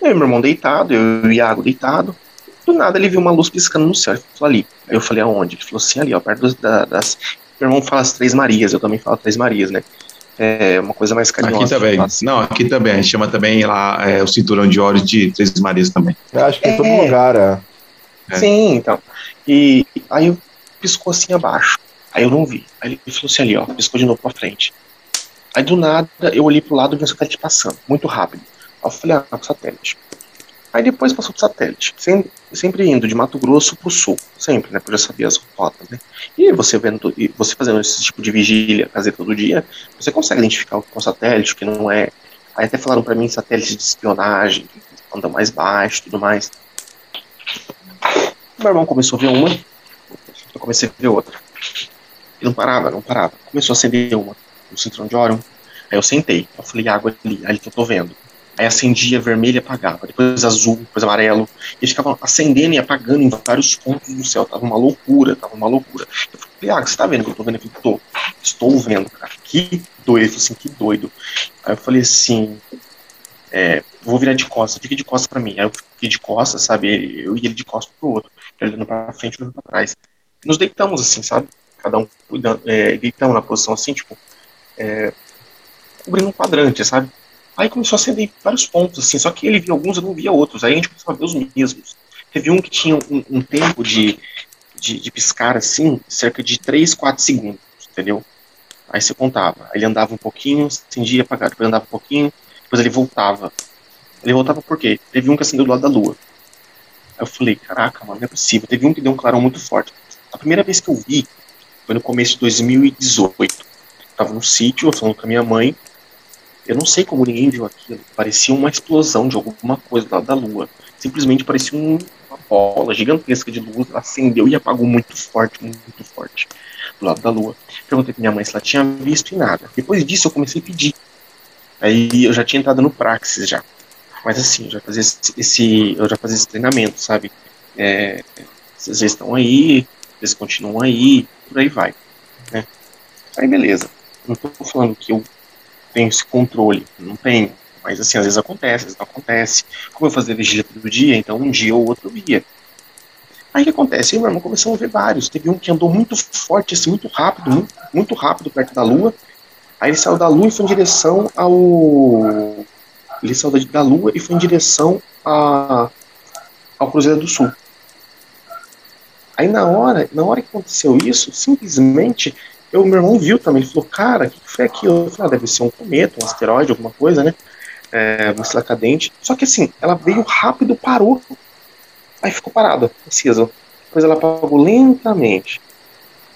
Eu e meu irmão deitado, eu e o Iago deitado. Do nada ele viu uma luz piscando no céu. Ele falou ali. Aí eu falei, aonde? Ele falou assim, ali, ó, perto das, das. Meu irmão fala as Três Marias, eu também falo Três Marias, né? É uma coisa mais carinhosa. Aqui também. Não, aqui também. A gente chama também lá é, o cinturão de óleo de Três Marias também. Eu acho que é, em todo lugar, é. é. Sim, então. E aí eu piscou assim abaixo. Aí eu não vi. Aí ele falou assim ali, ó, piscou de novo pra frente. Aí do nada eu olhei pro lado e vi o satélite passando, muito rápido. Aí eu falei, ah, satélite. Aí depois passou pro satélite, sempre, sempre indo de Mato Grosso pro sul, sempre, né? Porque eu já sabia as rotas, né? E você vendo, e você fazendo esse tipo de vigília, fazer todo dia, você consegue identificar o que é um satélite, o que não é. Aí até falaram para mim satélite de espionagem, que anda mais baixo tudo mais. Meu irmão começou a ver uma, eu comecei a ver outra. E não parava, não parava. Começou a acender uma, no cinturão de Orion. Aí eu sentei, eu falei, água ali, ali que eu tô vendo. Aí acendia vermelho e apagava, depois azul, depois amarelo. Eles ficavam acendendo e apagando em vários pontos do céu. Tava uma loucura, tava uma loucura. Eu falei, ah, você tá vendo que eu tô vendo? Eu falei, tô, estou vendo, cara. Que doido, ele falou assim, que doido. Aí eu falei assim, é, vou virar de costas, fique de costas pra mim. Aí eu fiquei de costas, sabe? Eu e ele de costas pro outro. Ele olhando pra frente, olhando pra trás. Nos deitamos assim, sabe? Cada um cuidando, é, deitamos na posição assim, tipo, é, cobrindo um quadrante, sabe? Aí começou a acender vários pontos, assim, só que ele via alguns, eu não via outros. Aí a gente começou a ver os mesmos. Teve um que tinha um, um tempo de, de, de, piscar, assim, cerca de 3, 4 segundos, entendeu? Aí você contava. Ele andava um pouquinho, acendia, apagava, depois andava um pouquinho, depois ele voltava. Ele voltava por quê? Teve um que acendeu do lado da lua. Aí eu falei, caraca, mano, não é possível. Teve um que deu um clarão muito forte. A primeira vez que eu vi foi no começo de 2018. Eu tava no sítio, falando com a minha mãe, eu não sei como ninguém viu aquilo. Parecia uma explosão de alguma coisa lá da Lua. Simplesmente parecia uma bola gigantesca de luz. Acendeu e apagou muito forte, muito forte do lado da Lua. Perguntei pra minha mãe se ela tinha visto e nada. Depois disso eu comecei a pedir. Aí eu já tinha entrado no Praxis já. Mas assim, eu já fazia esse, eu já fazia esse treinamento, sabe? É, vocês estão aí, vocês continuam aí, por aí vai. Né? Aí beleza. Não tô falando que eu tenho esse controle. Não tenho. Mas assim, às vezes acontece, às vezes não acontece. Como eu fazia vigília todo dia, então um dia ou outro eu via. Aí o que acontece? Aí meu irmão a ver vários. Teve um que andou muito forte, assim, muito rápido, muito, muito rápido perto da lua. Aí ele saiu da lua e foi em direção ao. Ele saiu da lua e foi em direção a, ao Cruzeiro do Sul. Aí na hora, na hora que aconteceu isso, simplesmente eu, meu irmão viu também, ele falou, cara, o que foi aquilo? Eu falei, ah, deve ser um cometa, um asteroide, alguma coisa, né? É, uma estrela cadente. Só que assim, ela veio rápido, parou. Aí ficou parada, acesa. Depois ela apagou lentamente.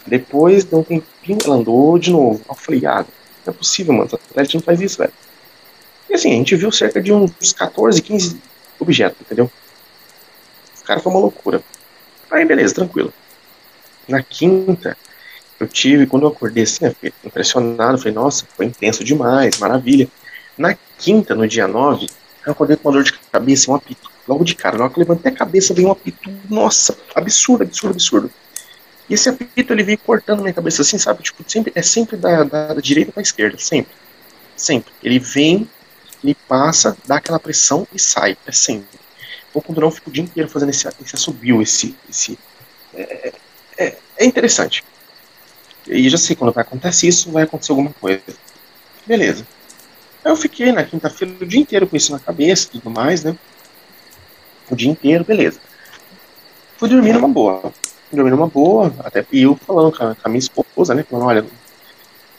Depois, de um tempinho, ela andou de novo. Eu falei, ah, não é possível, mano, satélite não faz isso, velho. E assim, a gente viu cerca de uns 14, 15 objetos, entendeu? Os caras foi uma loucura. Aí, beleza, tranquilo. Na quinta, eu tive, quando eu acordei assim, eu fiquei impressionado, falei, nossa, foi intenso demais, maravilha. Na quinta, no dia 9, eu acordei com uma dor de cabeça um apito. Logo de cara, hora que eu levantei a cabeça, veio um apito, nossa, absurdo, absurdo, absurdo. E esse apito, ele veio cortando minha cabeça assim, sabe? Tipo, sempre, é sempre da, da, da direita para esquerda, sempre. Sempre. Ele vem, ele passa, dá aquela pressão e sai, é sempre. Vou continuar, eu fico o dia inteiro fazendo esse, esse assobio, esse. esse é, é, é interessante. E já sei, quando vai acontecer isso, vai acontecer alguma coisa. Beleza. Aí eu fiquei na quinta-feira o dia inteiro com isso na cabeça e tudo mais, né? O dia inteiro, beleza. Fui dormir numa boa. Fui dormir numa boa, até e eu falando com a, com a minha esposa, né? Falando, olha,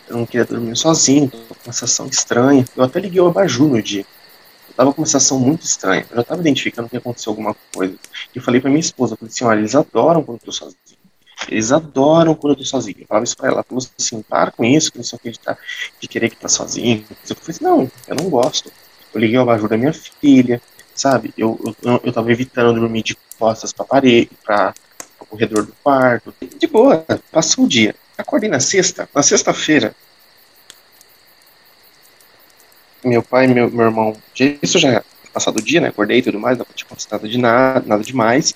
eu não queria dormir sozinho, tô com uma sensação estranha. Eu até liguei o abajur no dia. Eu tava com uma sensação muito estranha. Eu já tava identificando que aconteceu alguma coisa. E eu falei pra minha esposa, eu falei assim, olha, eles adoram quando eu tô sozinho. Eles adoram quando eu tô sozinho. Eu falava isso pra ela, falou assim, para com isso, que não sei o que de, tá, de querer que tá sozinho. Eu falei assim, não, eu não gosto. Eu liguei o abajur da minha filha, sabe? Eu, eu, eu tava evitando dormir de costas pra parede, pra, o corredor do quarto. De boa, passou o dia. Acordei na sexta, na sexta-feira, meu pai meu, meu irmão, isso já passado o dia, né? Acordei e tudo mais, não tinha acontecido de nada, nada demais.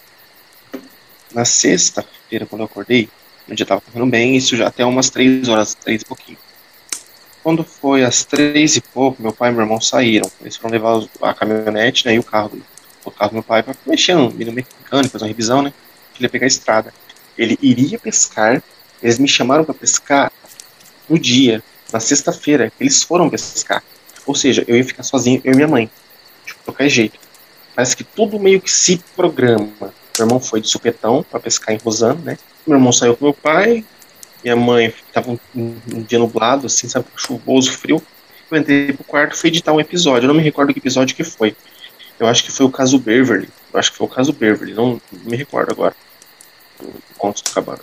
Na sexta-feira, quando eu acordei, o dia tava correndo bem, isso já até umas três horas, três e pouquinho. Quando foi às três e pouco, meu pai e meu irmão saíram. Eles foram levar a caminhonete né, e o carro, o carro do meu pai para mexer no, no mecânico, fazer uma revisão, né? Ele ia pegar a estrada. Ele iria pescar, eles me chamaram para pescar no dia, na sexta-feira. Eles foram pescar. Ou seja, eu ia ficar sozinho, eu e minha mãe. De qualquer jeito. Parece que tudo meio que se programa. Meu irmão foi de supetão para pescar em Rosano, né? Meu irmão saiu com meu pai, minha mãe tava um, um, dia nublado, assim, sabe, chuvoso, frio. Eu entrei pro quarto fui editar um episódio. Eu não me recordo que episódio que foi. Eu acho que foi o caso Beverly. Eu acho que foi o caso Beverly, não, não me recordo agora. Conto do cabana.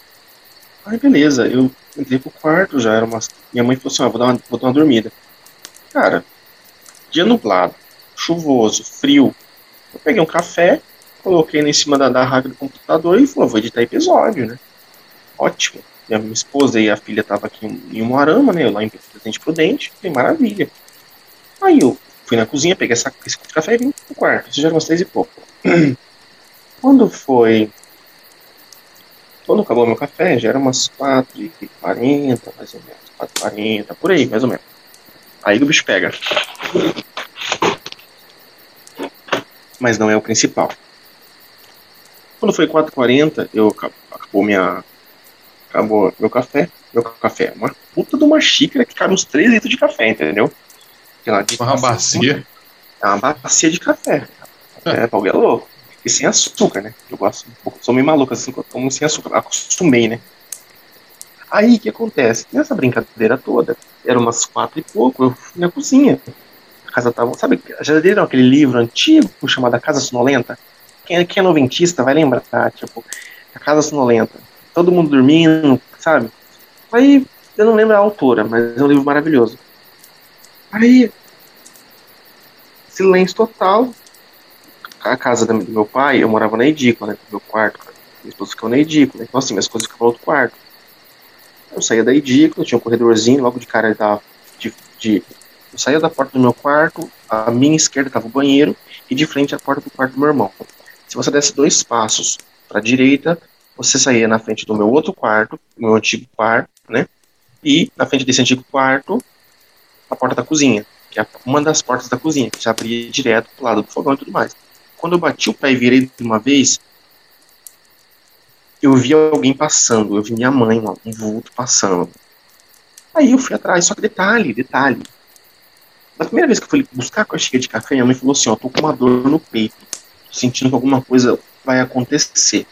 Aí beleza, eu entrei pro quarto, já era uma. Minha mãe falou assim: ah, vou dar uma, vou dar uma dormida. Cara, dia nublado, chuvoso, frio. Eu peguei um café, coloquei em cima da, da do computador e falei, vou editar episódio, né? Ótimo. Minha, esposa e a filha estavam aqui em, em Moarama, né? Eu lá em Presidente Prudente, falei, maravilha. Aí eu fui na cozinha, peguei essa, esse café e vim pro quarto. Isso já era umas e pouco. Quando foi. Quando acabou meu café, já era umas 4h40, mais ou menos. 4h40, por aí, mais ou menos. Aí o bicho pega. Mas não é o principal. Quando foi 4h40, eu acabou minha. Acabou meu café. Meu café. Uma puta de uma xícara que cabe uns 3 litros de café, entendeu? Aquela de uma bacia. É uma bacia de café. É, é, é louco. E sem açúcar, né? Eu gosto um pouco, sou meio maluco assim, como sem açúcar. Acostumei, né? Aí o que acontece? Nessa brincadeira toda, era umas quatro e pouco, eu fui na cozinha. A casa tava. Sabe, já leram aquele livro antigo chamado A Casa Sonolenta? Quem é, quem é noventista vai lembrar, tá? tipo, A Casa Sonolenta. Todo mundo dormindo, sabe? Aí, eu não lembro a autora, mas é um livro maravilhoso. Aí, silêncio total. A casa do meu pai, eu morava na edícula, né? Meu quarto, minha esposa ficava na edícula. Então, assim, minhas coisas ficavam no outro quarto. Eu saía da edícula, tinha um corredorzinho, logo de cara ele tava de, de, eu saía da porta do meu quarto, a minha esquerda estava o banheiro e de frente a porta do quarto do meu irmão. Se você desse dois passos para a direita, você saía na frente do meu outro quarto, meu antigo quarto, né? E na frente desse antigo quarto, a porta da cozinha, que é uma das portas da cozinha, que já abria direto pro lado do fogão e tudo mais. Quando eu bati o pé e virei de uma vez, eu vi alguém passando, eu vi minha mãe, um vulto passando. Aí eu fui atrás, só que detalhe, detalhe. Na primeira vez que eu fui buscar a xícara de café, minha mãe falou assim, ó, tô com uma dor no peito, sentindo que alguma coisa vai acontecer.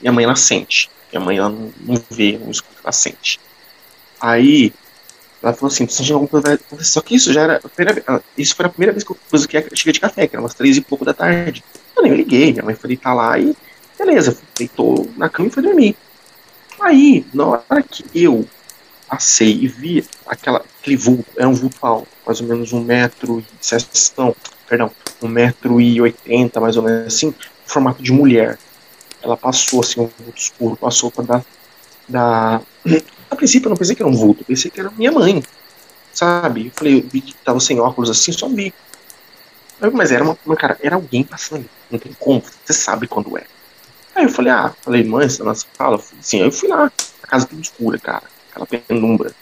Minha mãe, ela sente. Minha mãe, ela não, vê, não escuta, ela sente. Aí, ela falou assim, tô sentindo alguma coisa vai acontecer. Só que isso já era, isso foi a primeira vez que eu a xícara de café, que era umas três e pouco da tarde. Eu nem liguei, minha mãe foi tá lá e beleza, deitou na cama e foi dormir. Aí, na hora que eu passei e vi aquela, aquele vulto, era um vulto alto, mais ou menos um metro e não, perdão, um metro e oitenta, mais ou menos assim, formato de mulher. Ela passou assim, um vulto escuro, passou para dar, da... A princípio eu não pensei que era um vulto, pensei que era minha mãe, sabe? Eu falei, eu vi que tava sem óculos assim, só vi. Mas era uma, uma cara, era alguém passando, não tem como, você sabe quando é. Aí eu falei, ah, falei, mãe, você tá na sala? Sim, aí eu fui lá, a casa tudo escura, cara, aquela penumbra.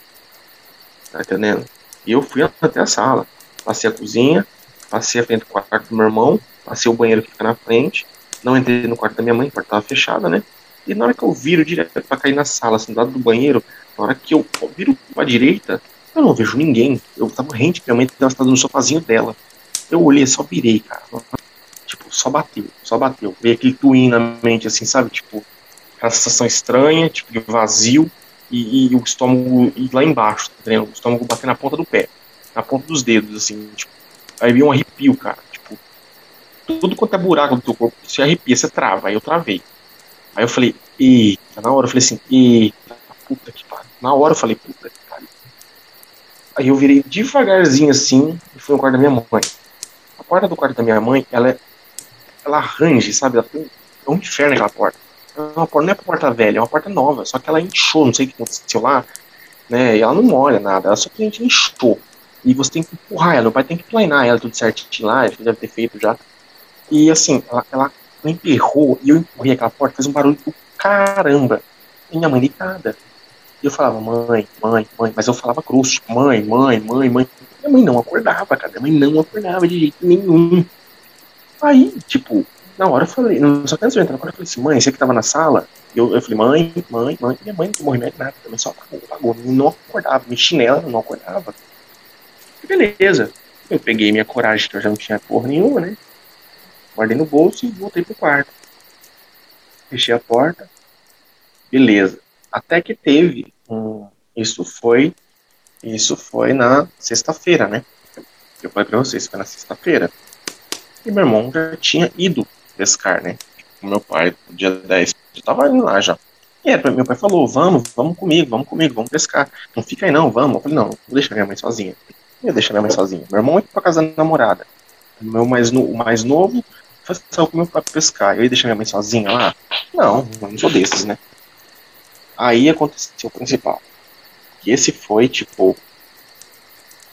Tá entendendo? E eu fui até a sala, passei a cozinha, passei a frente do quarto do meu irmão, passei o banheiro que fica na frente, não entrei no quarto da minha mãe, o quarto tava fechado, né? E na hora que eu viro direto pra cair na sala, assim, do lado do banheiro, na hora que eu viro pra direita, eu não vejo ninguém. Eu tava rente, minha mãe estava no sofazinho dela. Eu olhei, só virei, cara. Tipo, só bateu, só bateu. Veio aquele twin na mente, assim, sabe? Tipo, aquela sensação estranha, tipo, de vazio, e, e o estômago e lá embaixo, tá? O estômago batendo na ponta do pé, na ponta dos dedos, assim, tipo. Aí veio um arrepio, cara. Tipo, tudo quanto é buraco do teu corpo, você arrepia, você trava. Aí eu travei. Aí eu falei, eita, na hora eu falei assim, eita, puta que pariu. Na hora eu falei, puta que pariu. Aí eu virei devagarzinho assim e fui no quarto da minha mãe. A porta do quarto da minha mãe, ela é ela arranje, sabe? Ela tem, é um inferno aquela porta. É uma porta. Não é porta velha, é uma porta nova, só que ela inchou, não sei o que aconteceu lá, né? E ela não molha nada, ela só que a gente inchou. E você tem que empurrar ela, meu pai tem que planar ela tudo certinho lá, ele deve ter feito já. E assim, ela, ela emperrou e eu empurrei aquela porta, fez um barulho do caramba. E minha mãe deitada. E eu falava, mãe, mãe, mãe, mas eu falava grosso, tipo, mãe, mãe, mãe, mãe. Minha mãe não acordava, cara, minha mãe não acordava de jeito nenhum. Aí, tipo, na hora eu falei, só que antes de entrar, na hora eu falei assim, mãe, você que tava na sala? Eu, eu falei, mãe, mãe, mãe, minha mãe não tomou nada, também só apagou, apagou, não acordava, mexi nela, não acordava. Beleza. Eu peguei minha coragem, que eu já não tinha porra nenhuma, né? Guardei no bolso e voltei pro quarto. Fechei a porta. Beleza. Até que teve um. Isso foi. Isso foi na sexta-feira, né? Eu falei pra vocês, foi na sexta-feira. E meu irmão já tinha ido pescar, né? O meu pai, no dia 10, já tava indo lá já. E meu pai falou, vamos, vamos comigo, vamos comigo, vamos pescar. Não fica aí não, vamos. Eu falei, não, vou deixar minha mãe sozinha. Ia deixar minha mãe sozinha. Meu irmão ia pra casa da namorada. Meu mais, no, mais novo foi saiu com meu pai pescar. Eu ia deixar minha mãe sozinha lá? Não, não sou desses, né? Aí aconteceu o principal. E esse foi, tipo,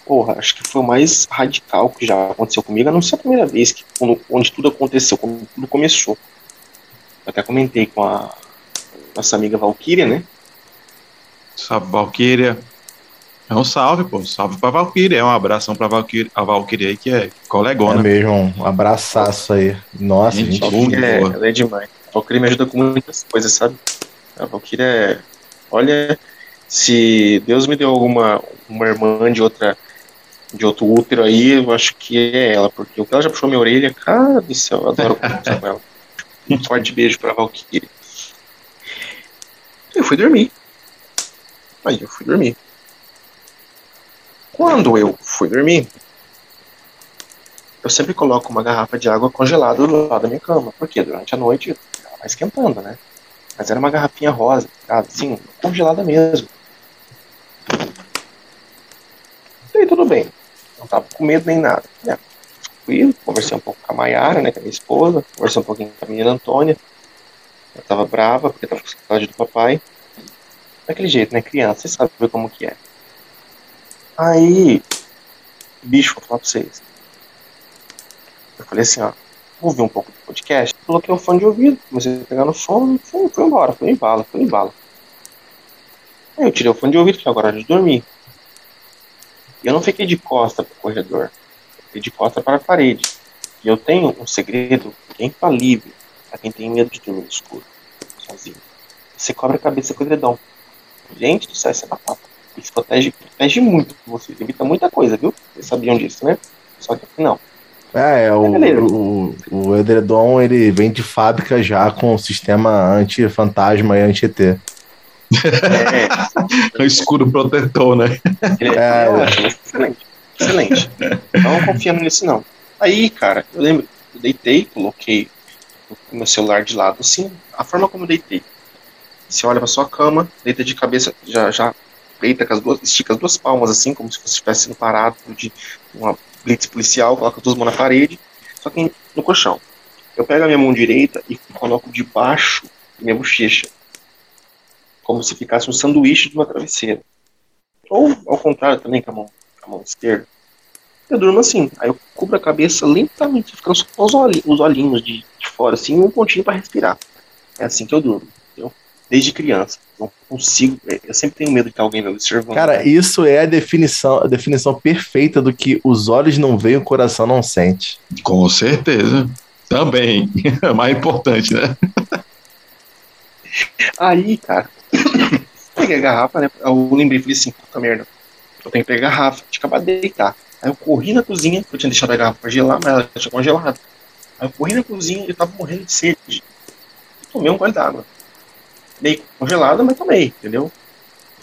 porra, acho que foi o mais radical que já aconteceu comigo, a não ser a primeira vez que, quando, onde tudo aconteceu, quando tudo começou. Eu até comentei com a nossa amiga Valkyria, né? Salve, Valkyria. É um salve, pô. Salve pra Valkyria. É um abração pra Valkyria, a Valkyria aí, que é colegona. É mesmo, um abraçaço aí. Nossa, gente, gente boa. É, ela é demais. A Valkyria me ajuda com muitas coisas, sabe? A Valkyria é. Olha, se Deus me deu alguma uma irmã de outra de outro útero aí, eu acho que é ela, porque o que ela já puxou minha orelha, cara do céu, eu adoro conversar com ela. Um forte beijo pra Valkyrie. Eu fui dormir. Aí eu fui dormir. Quando eu fui dormir, eu sempre coloco uma garrafa de água congelada do lado da minha cama, porque durante a noite ela vai esquentando, né? Mas era uma garrafinha rosa, assim, congelada mesmo. E tudo bem não tava com medo nem nada. Né? Fui, conversei um pouco com a Mayara, né, com a minha esposa, conversei um pouquinho com a menina Antônia. Ela tava brava, porque tava com saudade do papai. Daquele jeito, né, criança, vocês sabem como que é. Aí, bicho, vou falar pra vocês. Eu falei assim, ó, ouvi um pouco do podcast, coloquei o fone de ouvido, comecei a pegar no som e fui, fui embora, fui em bala, fui em bala. Aí eu tirei o fone de ouvido, que é agora hora de dormir. E eu não fiquei de costa para o corredor, eu fiquei de costa para a parede. E eu tenho um segredo que é infalível para quem tem medo de dormir no escuro, sozinho. Você cobre a cabeça com o edredom. Gente do céu, isso é batata. Isso protege, protege muito vocês, evita muita coisa, viu? Vocês sabiam disso, né? Só que não. É, é o, o, o edredom ele vem de fábrica já com o sistema anti-fantasma e anti-ET. É. é. o escudo protetor, né? É, é, excelente, excelente. Não confiando nisso, não. Aí, cara, eu lembro, eu deitei, coloquei o meu celular de lado, assim, a forma como eu deitei. Você olha pra sua cama, deita de cabeça, já, já deita com as duas, estica as duas palmas, assim, como se você estivesse parado de uma blitz policial, coloca as duas mãos na parede, só que no colchão. Eu pego a minha mão direita e coloco debaixo da minha bochecha, como se ficasse um sanduíche de uma travesseira. Ou ao contrário também, com a mão, com a mão esquerda. Eu durmo assim, aí eu cubro a cabeça lentamente, ficando só os olhinhos, os olhinhos de, de fora, assim, um pontinho para respirar. É assim que eu durmo, entendeu? Desde criança. Não consigo, é, eu sempre tenho medo de alguém me observando. Cara, isso é a definição, a definição perfeita do que os olhos não veem, o coração não sente. Com certeza. Também. É mais importante, né? Aí, cara, peguei a garrafa, né? Eu lembrei, falei assim, puta merda, eu tenho que pegar a garrafa, tinha acabado de deitar. Aí eu corri na cozinha, eu tinha deixado a garrafa pra gelar, mas ela tinha congelado. Aí eu corri na cozinha e eu tava morrendo de sede. Tomei um gole d'água. Meio congelada, mas tomei, entendeu?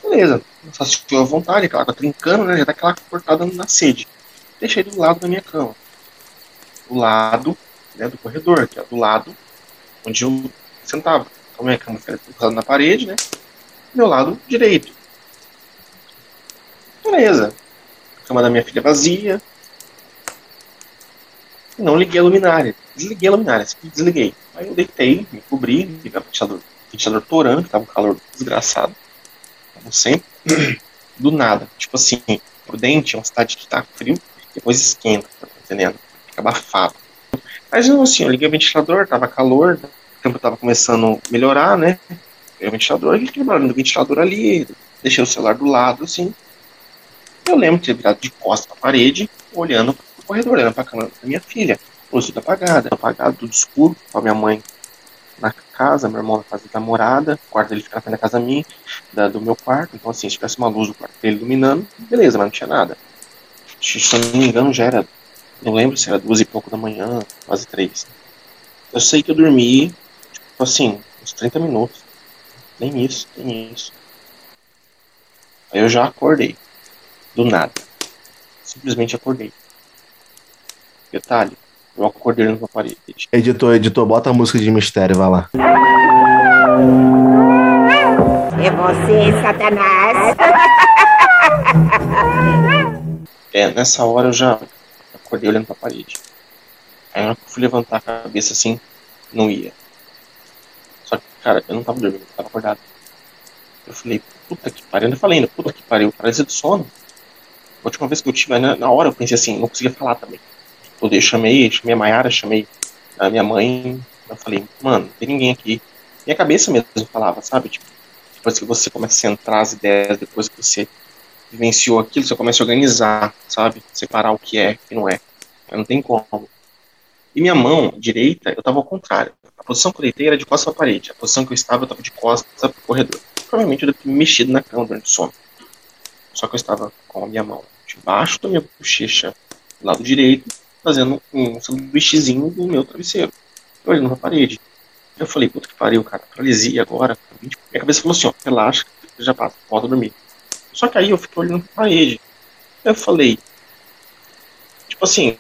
Beleza. Saciou à vontade, aquela água trincando, né? Já dá aquela cortada na sede. Deixei do lado da minha cama. Do lado né, do corredor, que é do lado onde eu sentava. Então minha cama ficava na parede, né? Meu lado direito. Beleza cama da minha filha vazia. Não liguei a luminária. Desliguei a luminária, desliguei. Aí eu deitei, me cobri, liguei o ventilador, ventilador torando, que tava um calor desgraçado. Como sempre. Do nada. Tipo assim, Prudente é uma cidade que tá frio, depois esquenta, tá entendendo? Fica abafado. Mas não assim, eu liguei o ventilador, tava calor, o tempo tava começando a melhorar, né? Liguei o ventilador, fiquei trabalhando no ventilador ali, deixei o celular do lado, assim, eu lembro de ter virado de costas pra parede, olhando pro corredor, olhando pra cama da minha filha. Luz tudo apagada, apagado, tudo escuro, com a minha mãe na casa, meu irmão na casa da namorada, o quarto dele fica na casa minha, da, do meu quarto, então assim, se tivesse uma luz do quarto dele iluminando, beleza, mas não tinha nada. Se eu não me engano, já era, não lembro se era duas e pouco da manhã, quase três. Eu sei que eu dormi, tipo assim, uns 30 minutos. Nem isso, nem isso. Aí eu já acordei. Do nada. Simplesmente acordei. Detalhe, eu acordei numa parede. Editor, editor, bota a música de mistério, vai lá. É você, Satanás. É, nessa hora eu já acordei olhando pra parede. Aí eu fui levantar a cabeça assim, não ia. Só que, cara, eu não tava dormindo, eu tava acordado. Eu falei, puta que pariu. Eu falei ainda, puta que pariu, parece do sono. A última vez que eu tive, na, na hora eu pensei assim, não conseguia falar também. Eu chamei, chamei a Mayara, chamei a minha mãe, eu falei, mano, não tem ninguém aqui. Minha cabeça mesmo falava, sabe? Tipo, depois que você começa a centrar as ideias, depois que você vivenciou aquilo, você começa a organizar, sabe? Separar o que é e o que não é. Não tem como. E minha mão direita, eu tava ao contrário. A posição que eu deitei era de costas para a parede. A posição que eu estava, eu tava de costas para o corredor. Provavelmente eu ter mexido na cama durante o sono. Só que eu estava com a minha mão debaixo da minha bochecha, do lado direito, fazendo um sanduíchezinho do meu travesseiro. Olhando na parede. Eu falei, puta que pariu, cara, paralisia agora. Minha cabeça falou assim, ó, relaxa, já passa, volta a dormir. Só que aí eu fiquei olhando pra parede. Eu falei, tipo assim,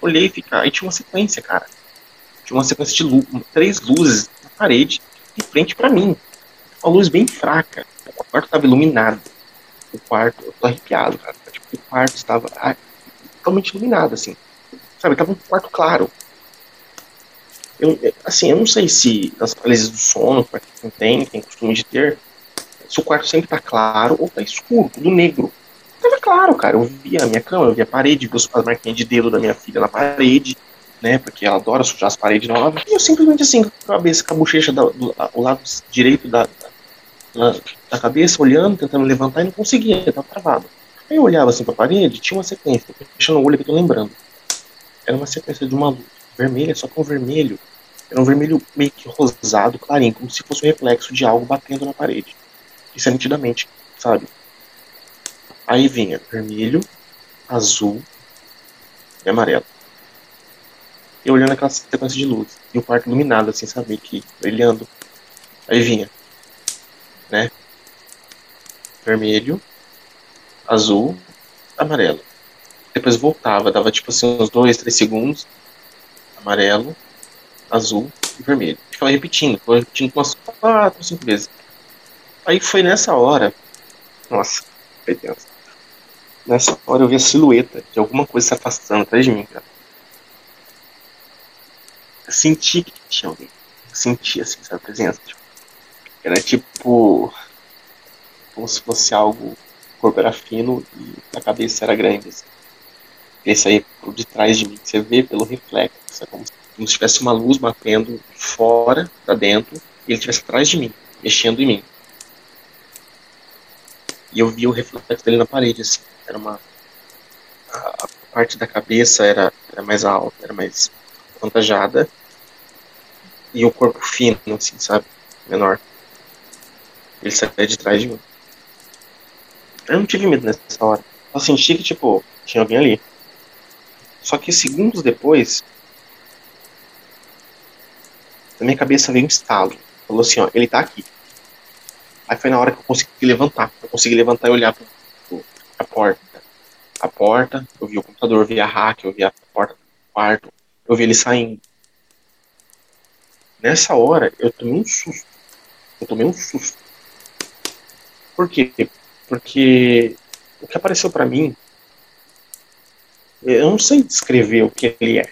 olhei e fiquei, aí tinha uma sequência, cara. Tinha uma sequência de luz, três luzes na parede, de frente para mim. Uma luz bem fraca. O quarto estava iluminado o quarto, eu tô arrepiado, cara. Tipo, o quarto estava totalmente iluminado, assim. Sabe, tava um quarto claro. Eu, assim, eu não sei se nas paralisias do sono, para quem tem, tem costume de ter, se o quarto sempre tá claro ou tá escuro, tudo negro. Tava claro, cara. Eu via a minha cama, eu via a parede, via as marquinhas de dedo da minha filha na parede, né? Porque ela adora sujar as paredes novas. E eu simplesmente assim, com a cabeça, com a bochecha do, do, do lado direito da, na, na cabeça, olhando, tentando levantar e não conseguia, estava travado. Aí eu olhava assim para a parede, tinha uma sequência, fechando o olho que eu tô lembrando. Era uma sequência de uma luz vermelha, só com vermelho. Era um vermelho meio que rosado, clarinho, como se fosse um reflexo de algo batendo na parede. Isso é nitidamente, sabe? Aí vinha vermelho, azul e amarelo. E olhando aquela sequência de luz. E o quarto iluminado, assim, sabe? Que brilhando. Aí vinha, né? Vermelho, azul, amarelo. Depois voltava, dava tipo assim uns dois, três segundos. Amarelo, azul e vermelho. Ficava repetindo, ficava repetindo umas quatro, cinco vezes. Aí foi nessa hora. Nossa, foi tenso. Nessa hora eu vi a silhueta de alguma coisa se afastando atrás de mim, cara. Eu senti que tinha alguém. Eu senti assim, sabe, a presença. Tipo, era tipo. Como se fosse algo. Corpo era fino e a cabeça era grande. Assim. Esse aí por detrás de mim, você vê pelo reflexo. É como se, tivesse uma luz batendo fora, pra dentro, e ele estivesse atrás de mim, mexendo em mim. E eu vi o reflexo dele na parede, assim. Era uma. A parte da cabeça era, era mais alta, era mais avantajada. E o corpo fino, assim, sabe? Menor. Ele saía de trás de mim. Eu não tive medo nessa hora. Eu senti que, tipo, tinha alguém ali. Só que segundos depois, na minha cabeça veio um estalo. Falou assim, ó, ele tá aqui. Aí foi na hora que eu consegui levantar. Eu consegui levantar e olhar pra, pra porta. A porta, eu vi o computador, eu vi a hack, eu vi a porta do quarto, eu vi ele saindo. Nessa hora, eu tomei um susto. Eu tomei um susto. Por quê? Porque o que apareceu para mim, eu não sei descrever o que ele é.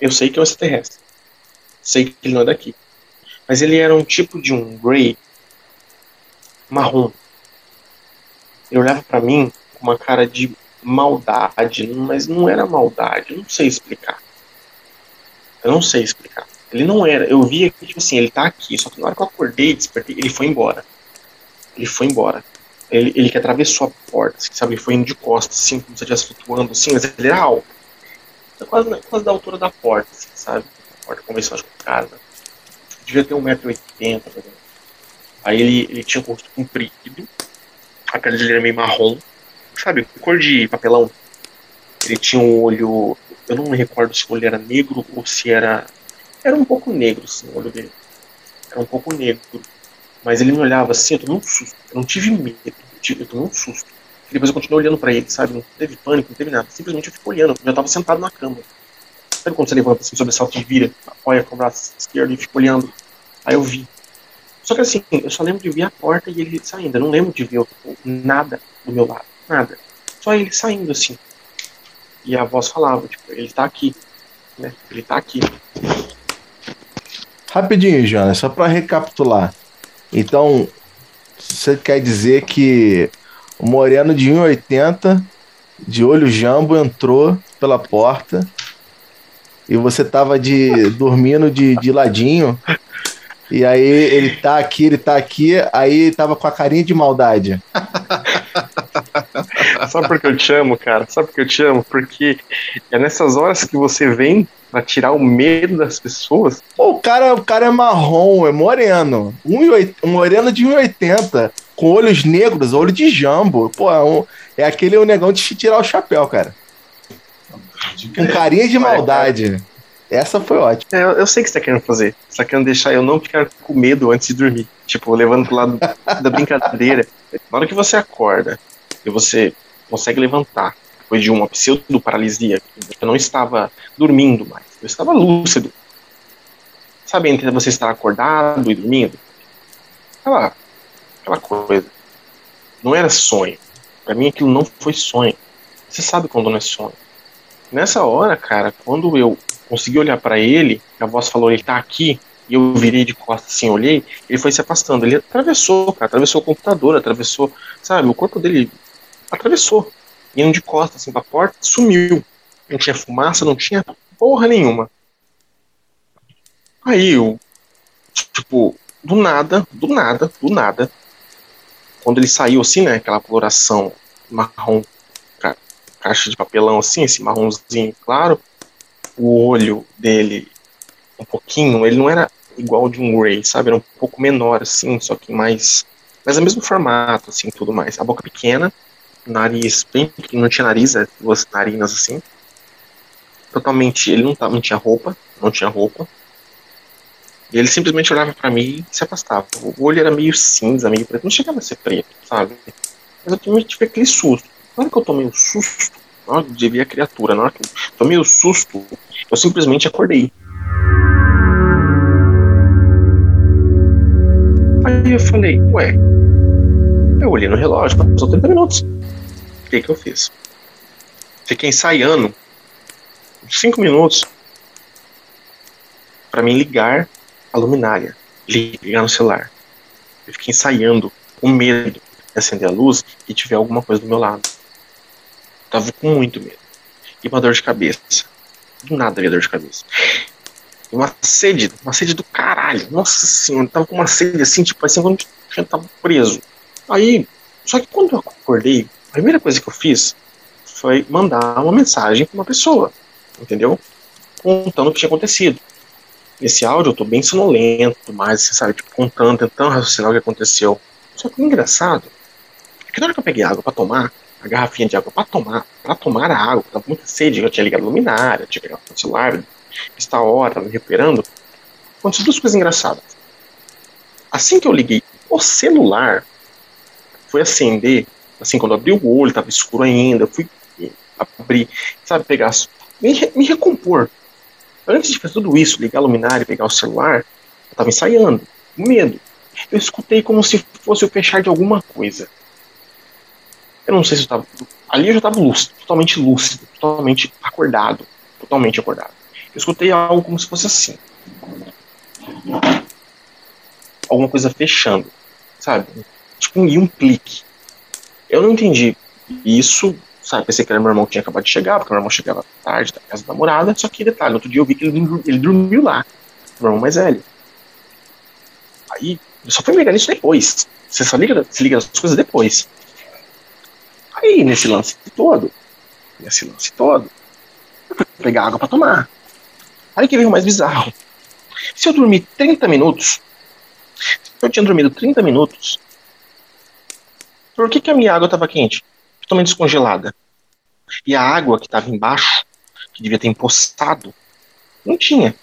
Eu sei que é um extraterrestre. Sei que ele não é daqui. Mas ele era um tipo de um Grey marrom. Ele olhava para mim com uma cara de maldade, mas não era maldade, não sei explicar. Eu não sei explicar. Ele não era, eu via que, tipo assim, ele tá aqui, só que na hora que eu acordei, despertei, ele foi embora. Ele foi embora. Ele, ele que atravessou a porta, assim, sabe? Ele foi indo de costas, assim, como se estivesse flutuando, assim, mas ele era alto. Tá quase, quase da altura da porta, assim, sabe? A porta convencional de casa. Devia ter 1,80m, por. Aí ele, ele tinha um rosto comprido, a pele dele era meio marrom, sabe, cor de papelão. Ele tinha um olho, eu não me recordo se o olho era negro ou se era. Era um pouco negro, assim, o olho dele. Era um pouco negro. Mas ele me olhava assim, eu tomei um susto. Eu não tive medo, eu, tomei um susto. E depois eu continuei olhando pra ele, sabe? Não teve pânico, não teve nada. Simplesmente eu fico olhando, eu já tava sentado na cama. Sabe quando você levanta assim, sobre salto e vira, apoia com o braço esquerdo e fica olhando? Aí eu vi. Só que assim, eu só lembro de ver a porta e ele saindo. Eu não lembro de ver nada do meu lado. Nada. Só ele saindo assim. E a voz falava, tipo, ele tá aqui. Né? Ele tá aqui. Rapidinho, Jonas, só para recapitular. Então, você quer dizer que o Moreno de 1,80, de olho jambo, entrou pela porta e você tava de dormindo de, de ladinho e aí ele tá aqui, ele tá aqui, aí tava com a carinha de maldade. Sabe por que eu te amo, cara? Sabe por que eu te amo? Porque é nessas horas que você vem pra tirar o medo das pessoas. Pô, o cara, o cara é marrom, é moreno. Um moreno de 1,80, com olhos negros, olho de jambo. Pô, é, um, é aquele negão de tirar o chapéu, cara. Com carinha de maldade. Essa foi ótima. É, eu, eu, sei o que você tá querendo fazer. Você tá querendo deixar eu não ficar com medo antes de dormir. Tipo, levando pro lado da brincadeira. Na hora que você acorda e você consegue levantar, depois de uma pseudo-paralisia, eu não estava dormindo mais, eu estava lúcido. Sabe, entre você estar acordado e dormindo? Aquela, aquela coisa. Não era sonho. Para mim aquilo não foi sonho. Você sabe quando não é sonho. Nessa hora, cara, quando eu consegui olhar para ele, a voz falou, ele tá aqui, e eu virei de costas assim, olhei, ele foi se afastando. Ele atravessou, cara, atravessou o computador, atravessou, sabe, o corpo dele atravessou. Indo de costas assim pra porta, sumiu. Não tinha fumaça, não tinha porra nenhuma. Aí eu, tipo, do nada, do nada, do nada, quando ele saiu assim, né, aquela coloração marrom, ca caixa de papelão assim, esse marronzinho claro, o olho dele um pouquinho, ele não era igual de um Ray, sabe? Era um pouco menor, assim, só que mais. Mas é o mesmo formato, assim, tudo mais. A boca pequena, nariz bem não tinha nariz, é, duas narinas assim. Totalmente, ele não, tava, não tinha roupa, não tinha roupa. E ele simplesmente olhava para mim e se afastava. O olho era meio cinza, meio preto, não chegava a ser preto, sabe? Mas eu tive, aquele susto. Na hora que eu tomei o susto, na hora de ver a criatura, na hora que eu tomei o susto, eu simplesmente acordei. Aí eu falei, ué, eu olhei no relógio, passou 30 minutos. O que, que eu fiz? Fiquei ensaiando 5 minutos para mim ligar a luminária, ligar no celular. Eu fiquei ensaiando com medo de acender a luz e tiver alguma coisa do meu lado. Tava com muito medo. E uma dor de cabeça. Do nada havia dor de cabeça. E uma sede, uma sede do caralho. Nossa senhora, tava com uma sede assim, tipo assim, quando gente tava preso. Aí, só que quando eu acordei, a primeira coisa que eu fiz foi mandar uma mensagem para uma pessoa, entendeu? Contando o que tinha acontecido. Nesse áudio eu tô bem sonolento, mas você sabe, tipo, contando, tentando raciocinar o que aconteceu. Só que o engraçado é que na hora que eu peguei água para tomar, a garrafinha de água para tomar, para tomar a água, tava muito sede, eu tinha ligado a luminária, tinha pegado o celular, esta hora, me recuperando. Aconteceu duas coisas engraçadas. Assim que eu liguei o celular, foi acender, assim, quando abri o olho, tava escuro ainda, eu fui abrir, sabe, pegar, me, me recompor. Antes de fazer tudo isso, ligar a luminária, pegar o celular, eu tava ensaiando, com medo. Eu escutei como se fosse o fechar de alguma coisa. Eu não sei se eu tava. Ali eu já tava lúcido, totalmente lúcido, totalmente acordado. Totalmente acordado. Eu escutei algo como se fosse assim. Alguma coisa fechando, sabe? Tipo, um clique. Eu não entendi isso, sabe? Pensei que era meu irmão que tinha acabado de chegar, porque meu irmão chegava tarde da casa da namorada. Só que detalhe, outro dia eu vi que ele, ele dormiu lá. Meu irmão mais velho. Aí, eu só fui me ligar nisso depois. Você só liga, se liga as coisas depois. Aí, nesse lance todo, nesse lance todo, eu fui pegar água para tomar. Aí que veio o mais bizarro. Se eu dormir 30 minutos, se eu tinha dormido 30 minutos, por que, que a minha água estava quente? Totalmente descongelada. E a água que estava embaixo, que devia ter empoçado, não tinha.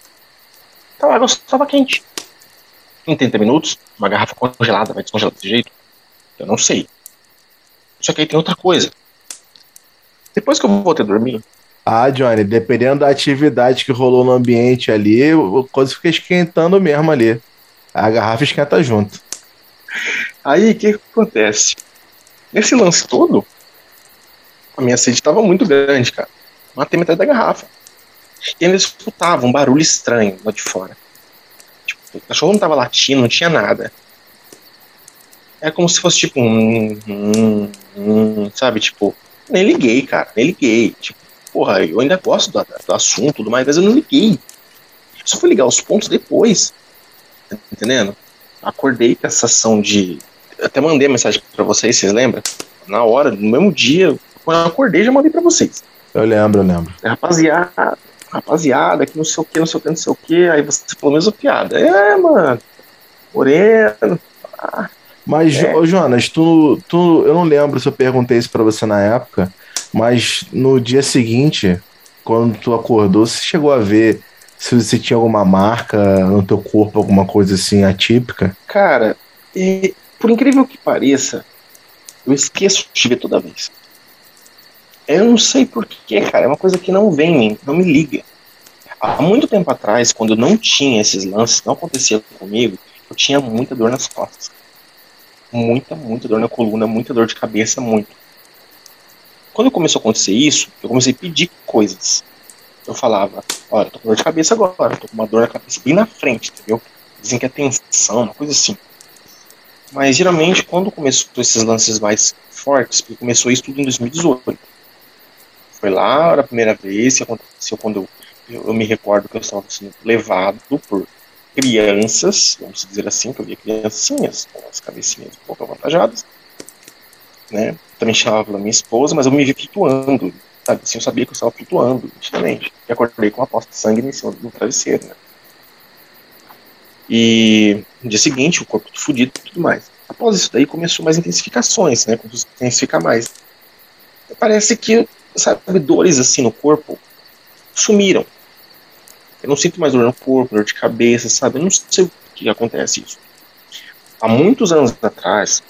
Então a água estava quente. Em 30 minutos, uma garrafa congelada vai descongelar desse jeito? Eu não sei. Só que aí tem outra coisa. Depois que eu voltei a dormir. Ah, Johnny, dependendo da atividade que rolou no ambiente ali, a coisa fica esquentando mesmo ali. A garrafa esquenta junto. Aí o que acontece? Nesse lance todo, a minha sede estava muito grande, cara. Matei metade da garrafa. E ainda escutava um barulho estranho lá de fora. Tipo, o cachorro não tava latindo, não tinha nada. É como se fosse tipo um, um, um, sabe, tipo, nem liguei, cara, nem liguei. Tipo, porra, eu ainda gosto do, do assunto tudo mais, mas eu não liguei. só fui ligar os pontos depois. Tá entendendo? Acordei com essa ação de eu até mandei mensagem para vocês, vocês lembram? Na hora, no mesmo dia, quando eu acordei, já mandei para vocês. Eu lembro, eu lembro. Rapaziada, rapaziada, que não sei o que, não sei o que, não sei o que. Aí você falou mesmo piada. É, mano. Moreno. Ah, mas, é. Jonas, tu, tu, eu não lembro se eu perguntei isso para você na época, mas no dia seguinte, quando tu acordou, você chegou a ver se você tinha alguma marca no teu corpo, alguma coisa assim atípica? Cara, e por incrível que pareça, eu esqueço de ver toda vez. Eu não sei porquê, cara. É uma coisa que não vem, não me liga. Há muito tempo atrás, quando eu não tinha esses lances, não acontecia comigo, eu tinha muita dor nas costas. Muita, muita dor na coluna, muita dor de cabeça, muito. Quando começou a acontecer isso, eu comecei a pedir coisas. Eu falava, olha, tô com dor de cabeça agora, tô com uma dor na cabeça bem na frente, entendeu? Dizem que é tensão, uma coisa assim. Mas geralmente, quando começou esses lances mais fortes, porque começou isso tudo em 2018. Foi lá a primeira vez que aconteceu quando eu, eu me recordo que eu estava sendo levado por crianças, vamos dizer assim, que eu via criancinhas com as cabecinhas um pouco avantajadas, né? Também chamava pela minha esposa, mas eu me vi flutuando, sabe? Assim, eu sabia que eu estava flutuando, nitidamente. E acordei com uma posta de sangue em cima do travesseiro, né? E no dia seguinte, o corpo fudido e tudo mais. Após isso daí, começou mais intensificações, né? Começou a intensificar mais. parece que, sabe, dores assim no corpo sumiram. Eu não sinto mais dor no corpo, dor de cabeça, sabe? Eu não sei o que acontece isso. Há muitos anos atrás,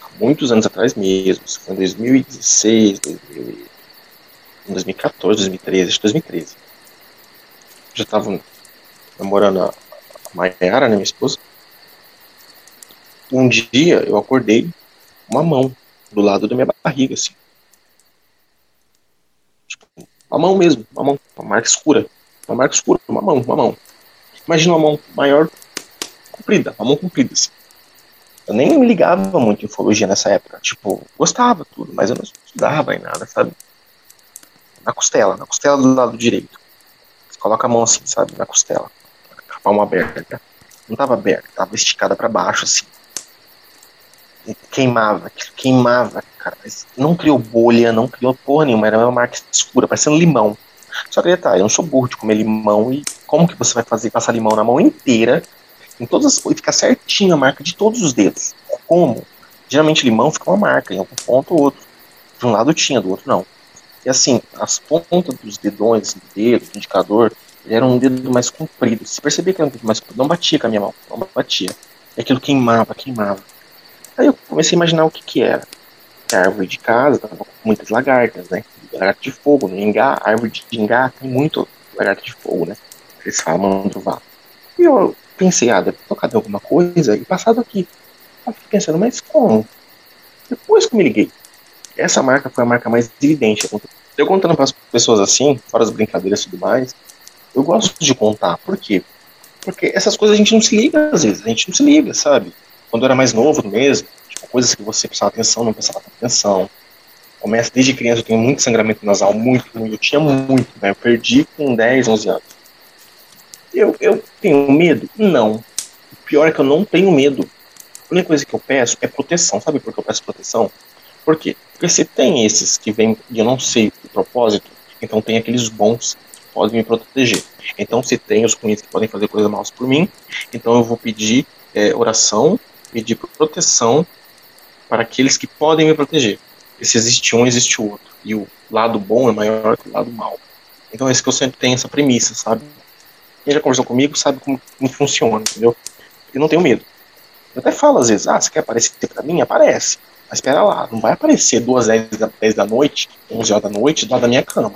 há muitos anos atrás mesmo, foi em 2016, 2000, 2014, 2013, acho que 2013. Já estava namorando Mayara, né, minha esposa. Um dia eu acordei uma mão do lado da minha barriga, assim. Uma mão mesmo, uma mão, uma marca escura. Uma marca escura, uma mão, uma mão. Imagina uma mão maior, comprida, uma mão comprida, assim. Eu nem me ligava muito em ufologia nessa época. Tipo, gostava tudo, mas eu não estudava em nada, sabe? Na costela, na costela do lado direito. Você coloca a mão assim, sabe? Na costela. Palma aberta. Não tava aberta, tava esticada para baixo, assim queimava, queimava, cara. Mas não criou bolha, não criou porra nenhuma, era uma marca escura, parecendo limão. Só que detalhe, eu não sou burro de comer limão e como que você vai fazer passar limão na mão inteira, em todas as, e ficar certinho a marca de todos os dedos? Como? Geralmente limão fica uma marca em algum ponto ou outro. De um lado tinha, do outro não. E assim, as pontas dos dedões, do dedo, do indicador, ele era um dedo mais comprido. Se percebia que era um dedo mais comprido, não batia com a minha mão, não batia. E aquilo queimava, queimava. Aí eu comecei a imaginar o que que era. A árvore de casa tava com muitas lagartas, né? Lagarto de fogo. No Ingá, árvore de Ingá tem muito lagarto de fogo, né? Eles falam mandruvá. E eu pensei, ah, deve tocar de alguma coisa e passado aqui. Eu fiquei pensando, mas como? Depois que me liguei. Essa marca foi a marca mais evidente. Eu contando para as pessoas assim, fora as brincadeiras e tudo mais, eu gosto de contar. Por quê? Porque essas coisas a gente não se liga às vezes, a gente não se liga, sabe? quando eu era mais novo mesmo, tipo, coisas que você prestava atenção, não prestava atenção. Começa desde criança, eu tenho muito sangramento nasal, muito, muito, eu tinha muito, né? Eu perdi com 10, 11 anos. Eu, eu tenho medo? Não. O pior é que eu não tenho medo. A única coisa que eu peço é proteção. Sabe por que eu peço proteção? Por quê? Porque se tem esses que vêm e eu não sei o propósito, então tem aqueles bons podem me proteger. Então, se tem os ruins que podem fazer coisas maus por mim, então eu vou pedir é, oração pedir proteção para aqueles que podem me proteger. E se existe um, existe o outro. E o lado bom é maior que o lado mal. Então é isso que eu sempre tenho essa premissa, sabe? Quem já conversou comigo sabe como, como funciona, entendeu? Eu não tenho medo. Eu até falo às vezes, ah, você quer aparecer para mim? Aparece. Mas espera lá, não vai aparecer duas dez da, dez da noite, 11 horas da noite, lado da minha cama.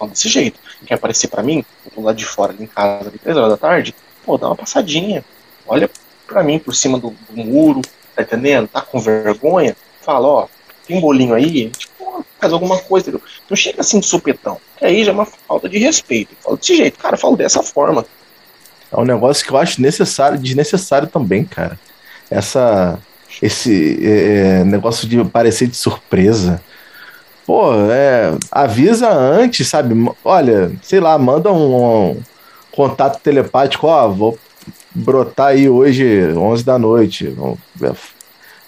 Eu falo desse jeito. Quer aparecer para mim? Eu tô lá de fora, ali em casa, ali 3 horas da tarde, pô, dá uma passadinha. Olha pra mim por cima do, do muro, tá entendendo? Tá com vergonha, fala, ó, tem bolinho aí, tipo, faz alguma coisa. Não chega assim de supetão. Que aí já é uma falta de respeito. Fala desse jeito, cara, falo dessa forma. É um negócio que eu acho necessário, desnecessário também, cara. Essa. Esse é, negócio de parecer de surpresa. Pô, é, avisa antes, sabe? Olha, sei lá, manda um, um contato telepático, ó, vou brotar aí hoje, 11 da noite.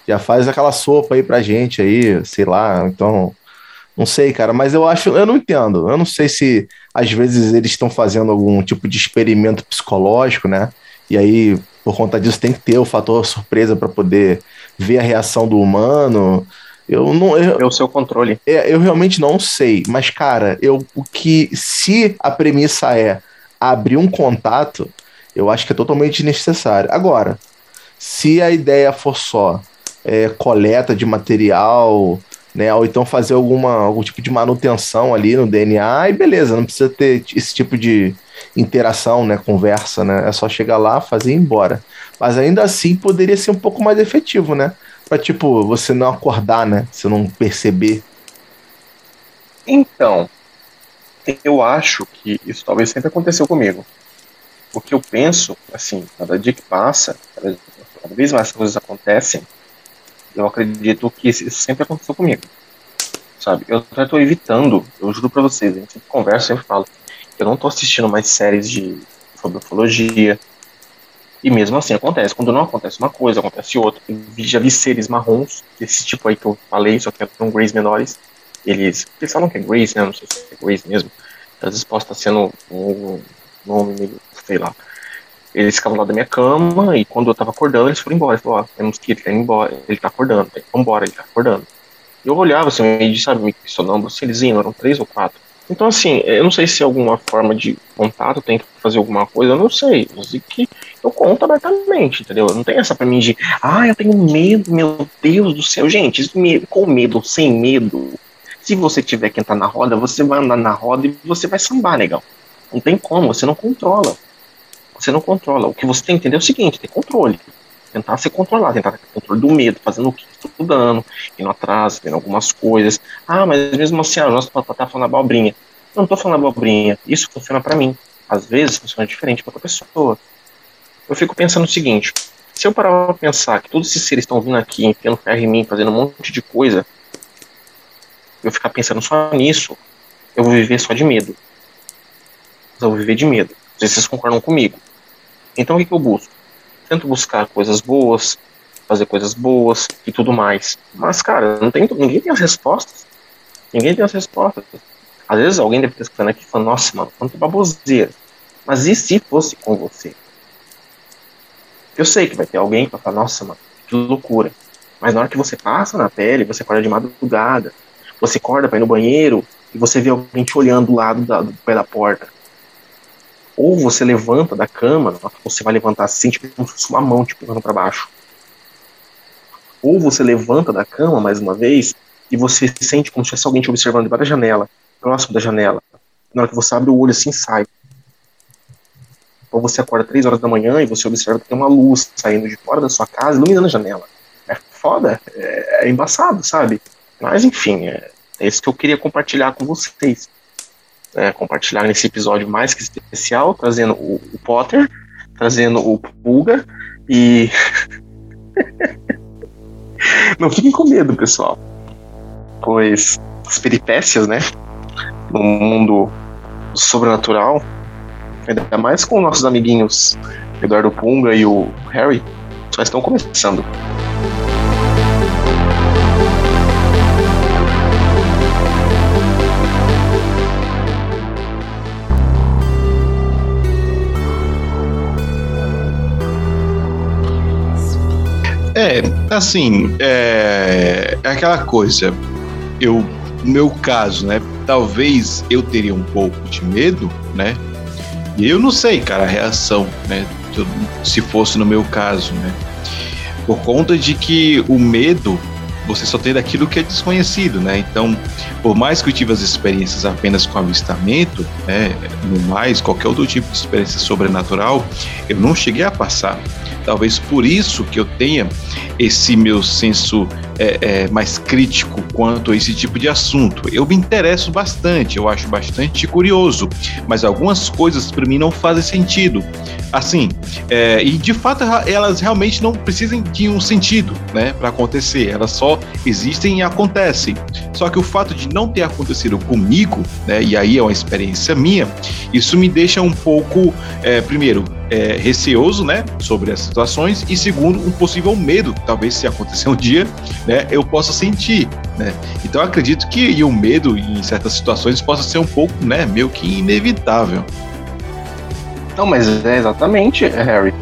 Já faz aquela sopa aí pra gente aí, sei lá. Então, não sei, cara, mas eu acho, eu não entendo. Eu não sei se às vezes eles estão fazendo algum tipo de experimento psicológico, né? E aí, por conta disso, tem que ter o fator surpresa para poder ver a reação do humano. Eu não. Eu, é o seu controle. É, eu realmente não sei. Mas, cara, eu o que. Se a premissa é abrir um contato, eu acho que é totalmente desnecessário. Agora, se a ideia for só é, coleta de material, né, ou então fazer alguma, algum tipo de manutenção ali no DNA, aí beleza, não precisa ter esse tipo de interação, né, conversa, né, é só chegar lá, fazer e ir embora. Mas ainda assim poderia ser um pouco mais efetivo, né, para tipo, você não acordar, né, você não perceber. Então, eu acho que isso talvez sempre aconteceu comigo o que eu penso, assim, cada dia que passa, cada, vez mais coisas acontecem, eu acredito que isso sempre aconteceu comigo. Sabe? Eu até tô evitando, eu juro pra vocês, a gente sempre conversa, sempre falo, eu não tô assistindo mais séries de sobre ufologia. E mesmo assim acontece. Quando não acontece uma coisa, acontece outra. Eu já vi seres marrons, esse tipo aí que eu falei, só que são Greys menores. Eles, eles falam que é Greys, né? Não sei se é Greys mesmo. Às vezes pode estar sendo um nome meio sei lá. Eles ficavam lá da minha cama e quando eu tava acordando, eles foram embora. Eles falaram, ó, temos que ir, ele tá indo embora, ele tá acordando, vamos embora, ele tá acordando. Eu olhava assim, e sabe, me questionando, assim, eles iam, eram três ou quatro. Então, assim, eu não sei se é alguma forma de contato tem que fazer alguma coisa, eu não sei. Eu sei que eu conto abertamente, entendeu? Não tem essa pra mim de, ah, eu tenho medo, meu Deus do céu. Gente, com medo, sem medo. Se você tiver que entrar na roda, você vai andar na roda e você vai sambar, legal. Não tem como, você não controla. Você não controla. O que você tem que entender é o seguinte, ter controle. Tentar se controlar, tentar ter controle do medo, fazendo o que estudando, indo atrás, vendo algumas coisas. Ah, mas mesmo assim, ah, nossa, tá, tá falando abobrinha. Eu não tô falando abobrinha. Isso funciona para mim. Às vezes funciona diferente para outra pessoa. Eu fico pensando o seguinte: se eu parar pra pensar que todos esses seres estão vindo aqui, enfiando ferro em mim, fazendo um monte de coisa, eu ficar pensando só nisso, eu vou viver só de medo. Eu vou viver de medo. Não sei se vocês concordam comigo. Então o que, que eu busco? Tento buscar coisas boas, fazer coisas boas e tudo mais. Mas, cara, não tem, ninguém tem as respostas. Ninguém tem as respostas. Às vezes alguém deve estar escutando aqui e falando, nossa, mano, quanto baboseira. Mas e se fosse com você? Eu sei que vai ter alguém que vai falar, nossa, mano, que loucura. Mas na hora que você passa na pele, você acorda de madrugada, você acorda para ir no banheiro e você vê alguém te olhando do lado da, do pé da porta. Ou você levanta da cama, você vai levantar assim, tipo, uma mão te empurrando para baixo. Ou você levanta da cama mais uma vez e você sente como se tivesse alguém te observando debaixo da janela, próximo da janela. Na hora que você abre o olho assim, sai. Ou você acorda três horas da manhã e você observa que tem uma luz saindo de fora da sua casa, iluminando a janela. É foda, é, é embaçado, sabe? Mas enfim, é, é isso que eu queria compartilhar com vocês. É, compartilhar nesse episódio mais que especial, trazendo o, o Potter, trazendo o Pulga e. Não fiquem com medo, pessoal. Pois as peripécias, né? No mundo sobrenatural, ainda mais com nossos amiguinhos Eduardo Punga e o Harry, só estão começando. É, assim, é, é aquela coisa. Eu, no meu caso, né? Talvez eu teria um pouco de medo, né? E eu não sei, cara, a reação, né? Se fosse no meu caso, né? Por conta de que o medo você só tem daquilo que é desconhecido, né? Então, por mais que eu tive as experiências apenas com avistamento, né, no mais, qualquer outro tipo de experiência sobrenatural, eu não cheguei a passar. Talvez por isso que eu tenha esse meu senso é, é, mais crítico quanto a esse tipo de assunto. Eu me interesso bastante, eu acho bastante curioso, mas algumas coisas para mim não fazem sentido. Assim, é, e de fato elas realmente não precisam de um sentido, né, para acontecer. Elas só existem e acontecem. Só que o fato de não ter acontecido comigo, né, e aí é uma experiência minha, isso me deixa um pouco, é, primeiro, é, receoso, né, sobre as situações e segundo, um possível medo, talvez se acontecer um dia, né, eu possa sentir, né. Então acredito que o medo em certas situações possa ser um pouco, né, meio que inevitável. Não, mas é exatamente, Harry.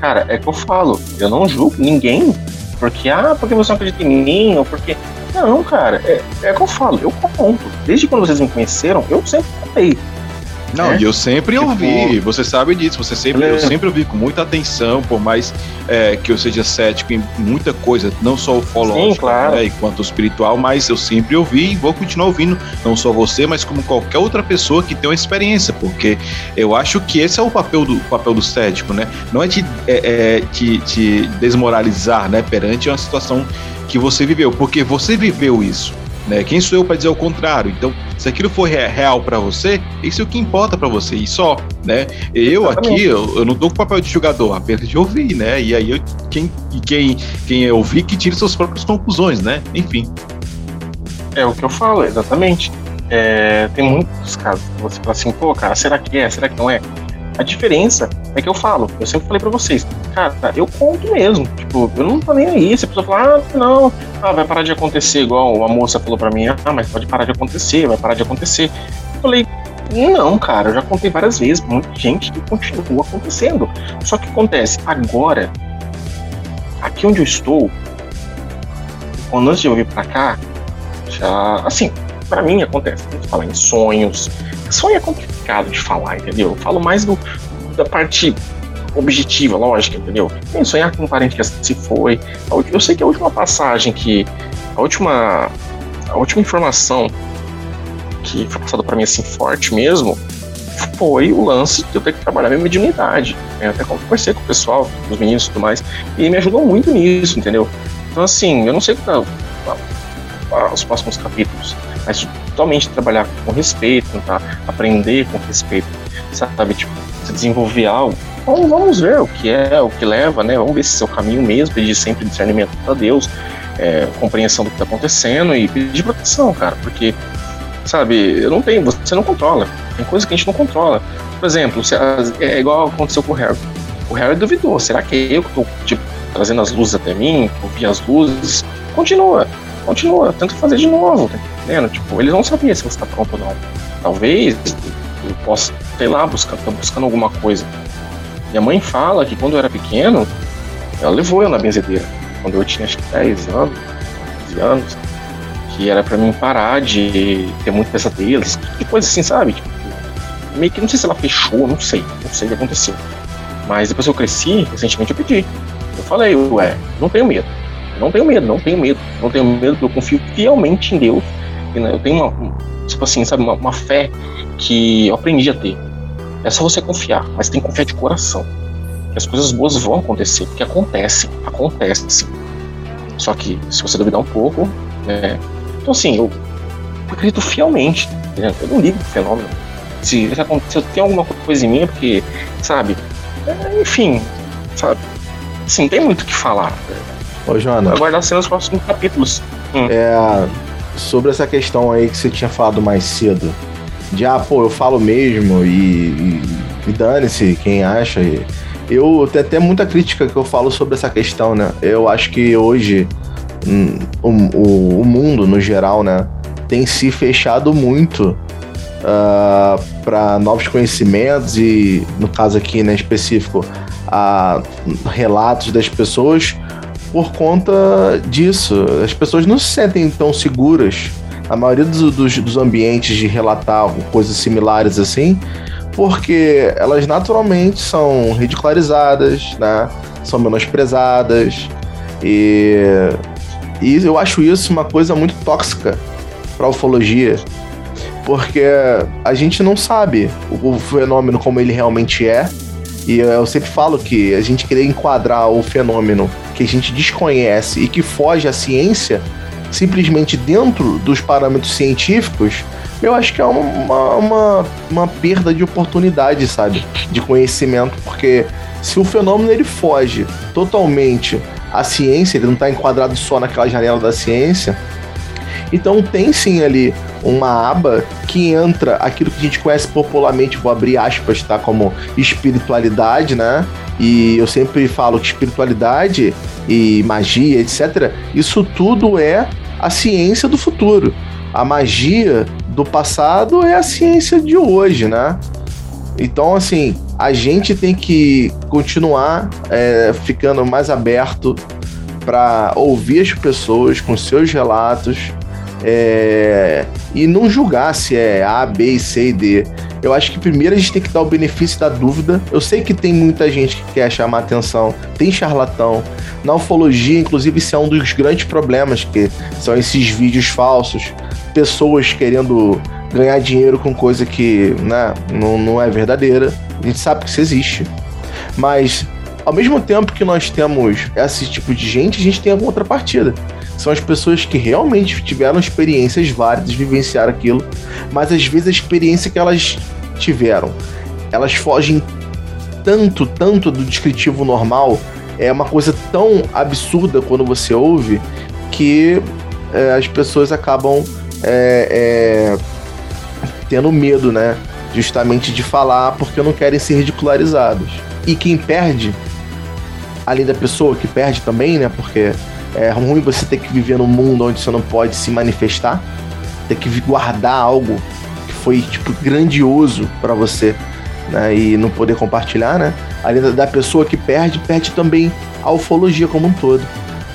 Cara, é que eu falo, eu não julgo ninguém porque, ah, porque você não acredita em mim, ou porque. Não, cara, é, é que eu falo, eu conto. Desde quando vocês me conheceram, eu sempre contei. Não, é? e eu sempre tipo, ouvi, você sabe disso, você sempre, é. eu sempre ouvi com muita atenção, por mais é, que eu seja cético em muita coisa, não só o fológico, claro. né, enquanto o espiritual, mas eu sempre ouvi e vou continuar ouvindo, não só você, mas como qualquer outra pessoa que tem uma experiência, porque eu acho que esse é o papel do papel do cético, né? Não é te, te, te desmoralizar, né, perante uma situação que você viveu, porque você viveu isso. Né? Quem sou eu para dizer o contrário? Então, se aquilo for real para você, isso é o que importa para você e só, né? Eu aqui, eu, eu não dou o papel de jogador, apenas de ouvir, né? E aí eu, quem, quem, quem ouvir que tire suas próprias conclusões, né? Enfim. É o que eu falo, exatamente. É, tem muitos casos que você fala assim, pô, cara, será que é? Será que não é? A diferença é que eu falo, eu sempre falei para vocês, cara, eu conto mesmo. Tipo, eu não tô nem aí. Se a pessoa falar, ah, não, ah, vai parar de acontecer, igual a moça falou para mim, ah, mas pode parar de acontecer, vai parar de acontecer. Eu falei, não, cara, eu já contei várias vezes, muita gente que continua acontecendo. Só que acontece, agora, aqui onde eu estou, quando antes de eu vir pra cá, Já, assim, para mim acontece. Tem que falar em sonhos. Sonho é complicado de falar, entendeu? Eu falo mais do, da parte objetiva, lógica, entendeu? Tem sonhar com um parente que se foi. Eu sei que a última passagem que. A última. A última informação que foi passada para mim assim forte mesmo foi o lance de eu ter que trabalhar minha mediunidade. Né? Até conversei com o pessoal, os meninos e tudo mais, e me ajudou muito nisso, entendeu? Então, assim, eu não sei tá, os próximos capítulos, mas totalmente trabalhar com respeito, tentar aprender com respeito, sabe? Tipo, se desenvolver algo. Então, vamos ver o que é, o que leva, né? Vamos ver se é o caminho mesmo, pedir sempre discernimento para Deus, é, compreensão do que está acontecendo e pedir proteção, cara, porque sabe? Eu não tenho, você não controla. Tem coisa que a gente não controla. Por exemplo, é igual aconteceu com o Harry. O Harry duvidou. Será que é eu que tô, tipo, trazendo as luzes até mim? Vi as luzes? Continua, continua. Tenta fazer de novo, tá entendendo? Tipo, eles não sabiam se você tá pronto ou não. Talvez eu possa, sei lá, buscar, buscando alguma coisa. Minha mãe fala que quando eu era pequeno, ela levou eu na benzedeira. Quando eu tinha acho que 10 anos, 11 anos que era para mim parar de ter muito pesadelos, que coisa assim, sabe? Tipo, meio que não sei se ela fechou, não sei, não sei o que aconteceu. Mas depois eu cresci, recentemente eu pedi. Eu falei, ué, não tenho medo. Não tenho medo, não tenho medo. Não tenho medo, eu confio fielmente em Deus. Né, eu tenho uma, tipo assim, sabe, uma, uma fé que eu aprendi a ter. É só você confiar, mas tem que confiar de coração. Que as coisas boas vão acontecer, porque acontecem, acontecem. Só que se você duvidar um pouco, né, então, assim, eu acredito fielmente. Entendeu? Eu não ligo pro fenômeno. Se, se tem alguma coisa em mim, é porque, sabe? É, enfim, sabe? Assim, tem muito o que falar. Ô, Joana. Aguardar cenas nos próximos capítulos. Hum. É, sobre essa questão aí que você tinha falado mais cedo. De, ah, pô, eu falo mesmo e, e, e dane-se quem acha. Eu tenho até muita crítica que eu falo sobre essa questão, né? Eu acho que hoje o, o, o mundo no geral, né, tem se fechado muito uh, ah, para novos conhecimentos e, no caso aqui, né, específico, a relatos das pessoas por conta disso. As pessoas não se sentem tão seguras, a maioria dos, dos, dos ambientes de relatar coisas similares assim, porque elas naturalmente são ridicularizadas, né? São menosprezadas e e eu acho isso uma coisa muito tóxica para a ufologia, porque a gente não sabe o, fenômeno como ele realmente é. E eu sempre falo que a gente querer enquadrar o fenômeno que a gente desconhece e que foge à ciência, simplesmente dentro dos parâmetros científicos, eu acho que é uma, uma, uma perda de oportunidade, sabe? De conhecimento, porque se o fenômeno ele foge totalmente a ciência, ele não está enquadrado só naquela janela da ciência. Então tem sim ali uma aba que entra aquilo que a gente conhece popularmente, vou abrir aspas, tá? Como espiritualidade, né? E eu sempre falo que espiritualidade e magia, etc., isso tudo é a ciência do futuro. A magia do passado é a ciência de hoje, né? Então, assim, a gente tem que continuar é, ficando mais aberto para ouvir as pessoas com seus relatos é, e não julgar se é A, B, C e D. Eu acho que primeiro a gente tem que dar o benefício da dúvida. Eu sei que tem muita gente que quer chamar atenção, tem charlatão. Na ufologia, inclusive, isso é um dos grandes problemas, que são esses vídeos falsos, pessoas querendo ganhar dinheiro com coisa que né, não, não é verdadeira. A gente sabe que isso existe. Mas, ao mesmo tempo que nós temos esse tipo de gente, a gente tem a contrapartida. São as pessoas que realmente tiveram experiências válidas, vivenciaram aquilo, mas às vezes a experiência que elas tiveram, elas fogem tanto, tanto do descritivo normal, é uma coisa tão absurda quando você ouve, que é, as pessoas acabam é, é, tendo medo, né? Justamente de falar porque não querem ser ridicularizados. E quem perde, além da pessoa que perde também, né? Porque é ruim você ter que viver num mundo onde você não pode se manifestar, ter que guardar algo que foi tipo grandioso para você, né? E não poder compartilhar, né? Além da pessoa que perde, perde também a ufologia como um todo.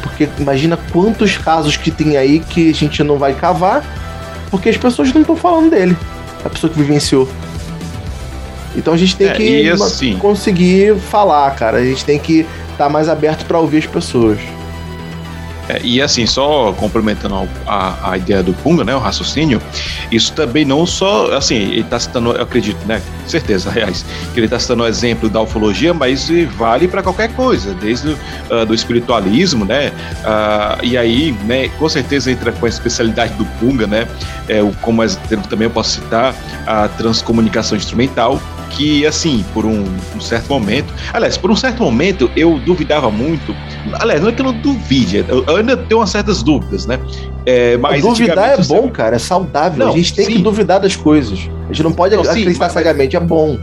Porque imagina quantos casos que tem aí que a gente não vai cavar, porque as pessoas não estão falando dele. A pessoa que vivenciou. Então a gente tem É, que assim- conseguir falar, cara. A gente tem que estar mais aberto para ouvir as pessoas. É, e assim, só complementando a, a ideia do Punga, né, o raciocínio, isso também não só, assim, ele está citando, eu acredito, né, certeza, aliás, que ele está citando o exemplo da ufologia, mas vale para qualquer coisa, desde uh, do espiritualismo, né, uh, e aí, né, com certeza entra com a especialidade do Punga, né, é, como exemplo também eu posso citar a transcomunicação instrumental, que assim, por um, um certo momento, aliás, por um certo momento eu duvidava muito, aliás, não é que eu não duvide, eu, ainda tenho umas certas dúvidas, né? É, mas duvidar é bom, cara, é saudável. Não, a gente tem sim. que duvidar das coisas. A gente não pode Não, sim, acreditar mas- cegamente, é bom.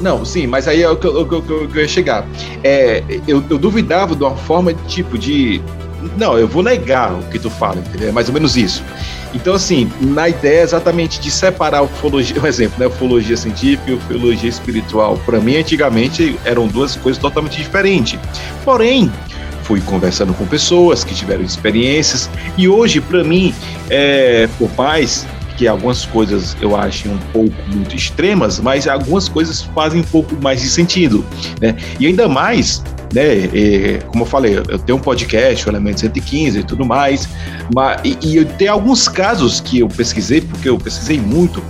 Não, sim, mas aí é o que eu, que eu- que eu- ia chegar. É, eu, eu duvidava de uma forma de tipo de. Não, eu vou negar o que tu fala, entendeu? É mais ou menos isso. Então, assim, na ideia exatamente de separar a ufologia, um exemplo, né? Ufologia científica e ufologia espiritual. Para mim, antigamente, eram duas coisas totalmente diferentes. Porém, fui conversando com pessoas que tiveram experiências e hoje, para mim, é, por mais que algumas coisas eu acho um pouco muito extremas, mas algumas coisas fazem um pouco mais de sentido, né? E ainda mais, né? é, como eu falei, eu tenho um podcast, o Elemento 115 e tudo mais, mas, e, e tenho alguns casos que eu pesquisei, porque eu pesquisei muito,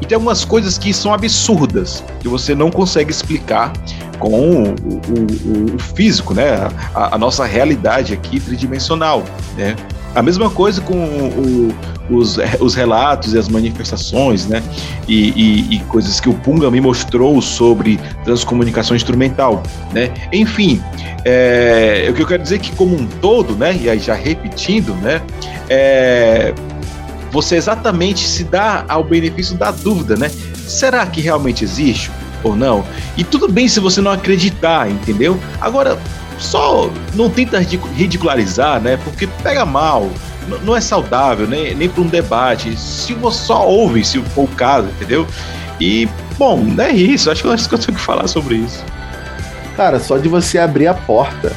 e tem algumas coisas que são absurdas, que você não consegue explicar com o- o- o físico, né? A, a nossa realidade aqui tridimensional, né? A mesma coisa com o- os, os relatos e as manifestações, né? E, e- e coisas que o Punga me mostrou sobre transcomunicação instrumental, né? Enfim, é, o que eu quero dizer é que como um todo, né? E aí já repetindo, né? É, você exatamente se dá ao benefício da dúvida, né? Será que realmente existe ou não? E tudo bem se você não acreditar, entendeu? Agora, só não tenta ridicu- ridicularizar, né? Porque pega mal, não é saudável, nem, nem para um debate. Se você só ouve, se for o caso, entendeu? E, bom, é isso. Acho que eu tenho que falar sobre isso. Cara, só de você abrir a porta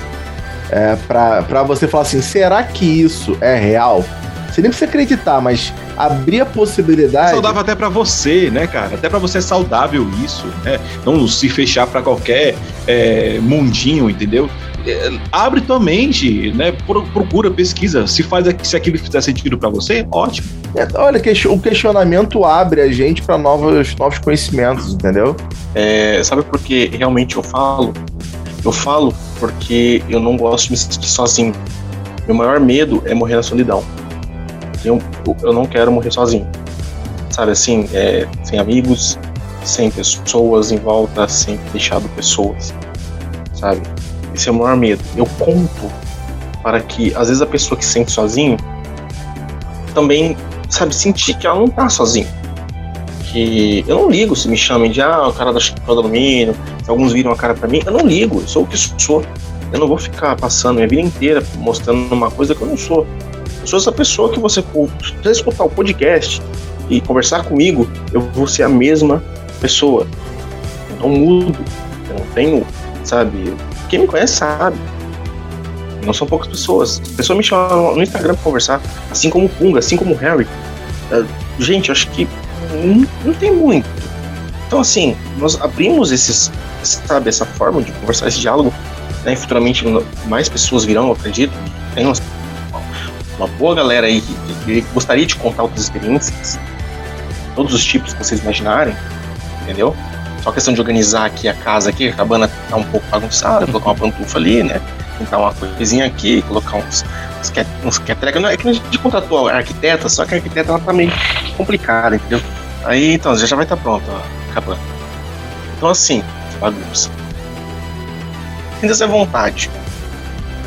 é, pra você falar assim, será que isso é real? Você nem precisa acreditar, mas abrir a É possibilidade. saudável até pra você, né, cara? Até pra você é saudável isso, né? Não se fechar pra qualquer é, mundinho, entendeu? É, abre tua mente, né? Pro- Procura, pesquisa. Se faz se aquilo fizer sentido pra você, ótimo. É, olha, o questionamento abre a gente pra novos, novos conhecimentos, entendeu? É, sabe por que realmente eu falo? Eu falo porque eu não gosto de me sentir sozinho. Meu maior medo é morrer na solidão. Eu, eu não quero morrer sozinho. Sabe assim, é, sem amigos, sem pessoas em volta, sem deixado pessoas. Sabe? Esse é o maior medo. Eu conto para que, às vezes, a pessoa que se sente sozinho também, sabe, sentir que ela não tá sozinha que eu não ligo se me chamem de ah, o cara da chapéu do alumínio, alguns viram a cara pra mim, eu não ligo, eu sou o que sou. Eu não vou ficar passando minha vida inteira mostrando uma coisa que eu não sou. Sou essa pessoa que você, escutar o podcast e conversar comigo, eu vou ser a mesma pessoa. Eu não mudo, eu não tenho, sabe? Quem me conhece sabe. Não são poucas pessoas. As pessoas me chamam no Instagram pra conversar, assim como o Punga, assim como o Harry. Eh, Gente, acho que não, tem muito. Então, assim, nós abrimos esses, sabe, essa forma de conversar, esse diálogo, né? futuramente mais pessoas virão, acredito. Tem uma, uma boa galera aí que, que gostaria de contar outras experiências, todos os tipos que vocês imaginarem, entendeu? Só questão de organizar aqui a casa aqui, a cabana tá um pouco bagunçada, colocar uma pantufa ali, né? Pintar uma coisinha aqui, colocar uns, uns, que- uns quetrecas. Não, é que a gente contratou a arquiteta, só que a arquiteta ela tá meio complicada, entendeu? Aí então, já já vai estar pronto a cabana. Então assim, bagunça. Sinta-se à vontade.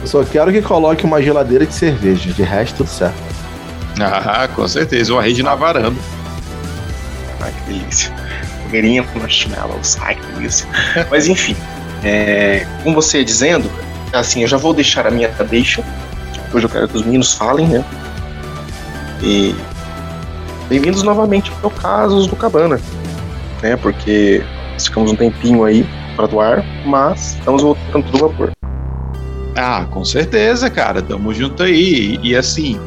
Eu só quero que coloque uma geladeira de cerveja. De resto, tudo certo. Ah, com certeza. Uma rede na varanda. Ai, que delícia. Fogueirinha com marshmallows. Ai, que delícia. Mas enfim, é, como você ia dizendo, assim, eu já vou deixar a minha deixa. Hoje eu quero que os meninos falem, né? E bem-vindos novamente ao Casos do Cabana, né? Porque nós ficamos um tempinho aí fora do ar, mas estamos voltando tudo vapor. Ah, com certeza, cara. Tamo junto aí. E, e assim,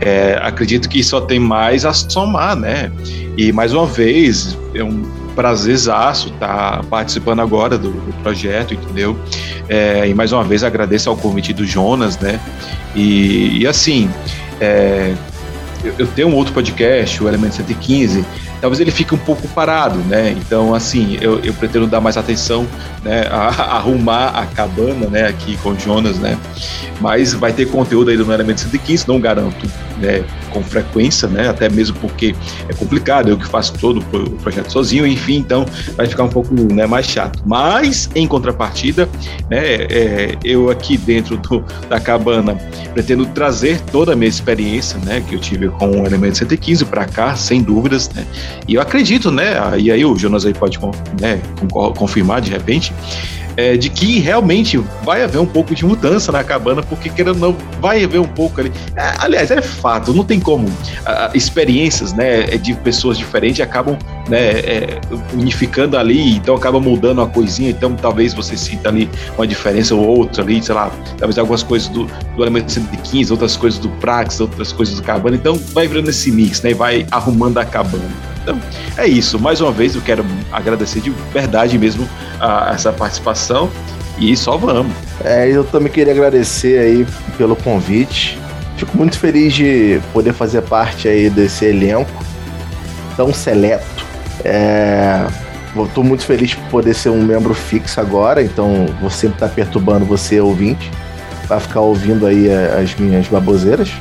é, acredito que só tem mais a somar, né? E mais uma vez, é um prazerzaço estar tá participando agora do, do projeto, entendeu? É, e mais uma vez agradeço ao convite do Jonas, né? E, e assim, é, eu, tenho um outro podcast, o Elemento 115, talvez ele fique um pouco parado, né? Então, assim, eu, eu pretendo dar mais atenção, né, a, a arrumar a cabana, né, aqui com o Jonas, né? Mas vai ter conteúdo aí do Elemento 115, não garanto, né, com frequência, né? Até mesmo porque é complicado, eu que faço todo o projeto sozinho, enfim, então vai ficar um pouco né, mais chato. Mas, em contrapartida, né, é, eu aqui dentro do, da cabana pretendo trazer toda a minha experiência, né, que eu tive com o Elemento 115 para cá, sem dúvidas, né? E eu acredito, né? E aí o Jonas aí pode né, confirmar de repente, é, de que realmente vai haver um pouco de mudança na cabana, porque querendo não, vai haver um pouco ali. É, aliás, é fato, não tem como. Ah, experiências né, de pessoas diferentes acabam né, é, unificando ali, então acaba mudando uma coisinha, então talvez você sinta ali uma diferença ou outra ali, sei lá, talvez algumas coisas do, do elemento 115, outras coisas do Prax, outras coisas do cabana, então vai virando esse mix, né, e vai arrumando a cabana. Então, é isso. Mais uma vez, eu quero agradecer de verdade mesmo a, essa participação e só vamos. É, eu também queria agradecer aí pelo convite. Fico muito feliz de poder fazer parte aí desse elenco tão seleto. É, Estou muito feliz por poder ser um membro fixo agora, então vou sempre estar perturbando você, ouvinte, para ficar ouvindo aí as minhas baboseiras.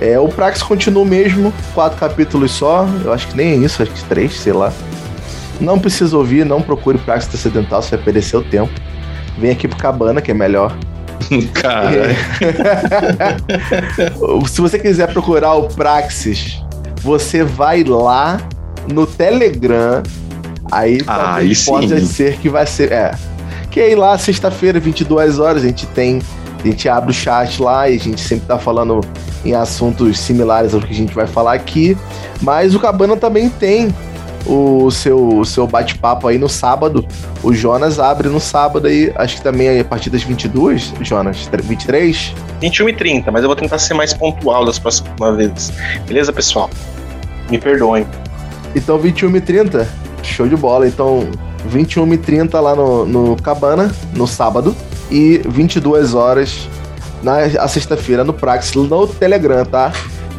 É, o Prax continua mesmo, quatro capítulos só, eu acho que nem é isso, acho que três, sei lá. Não precisa ouvir, não procure Prax Transcendental, você vai perder seu tempo. Vem aqui pro Cabana, que é melhor. Cara. É. Se você quiser procurar o Praxis, você vai lá no Telegram. Aí, ah, aí pode sim. ser que vai ser. É. Que aí lá, sexta-feira, 22 horas, a gente tem. A gente abre o chat lá e a gente sempre tá falando em assuntos similares ao que a gente vai falar aqui. Mas o Cabana também tem o seu, o seu bate-papo aí no sábado. O Jonas abre no sábado aí, acho que também é a partir das 22, Jonas, 23? 21 e 30, mas eu vou tentar ser mais pontual das próximas vezes. Beleza, pessoal? Me perdoem. Então 21 e 30, show de bola. Então 21 e 30 lá no, no Cabana, no sábado, e 22 horas na sexta-feira no Praxis, no Telegram, tá?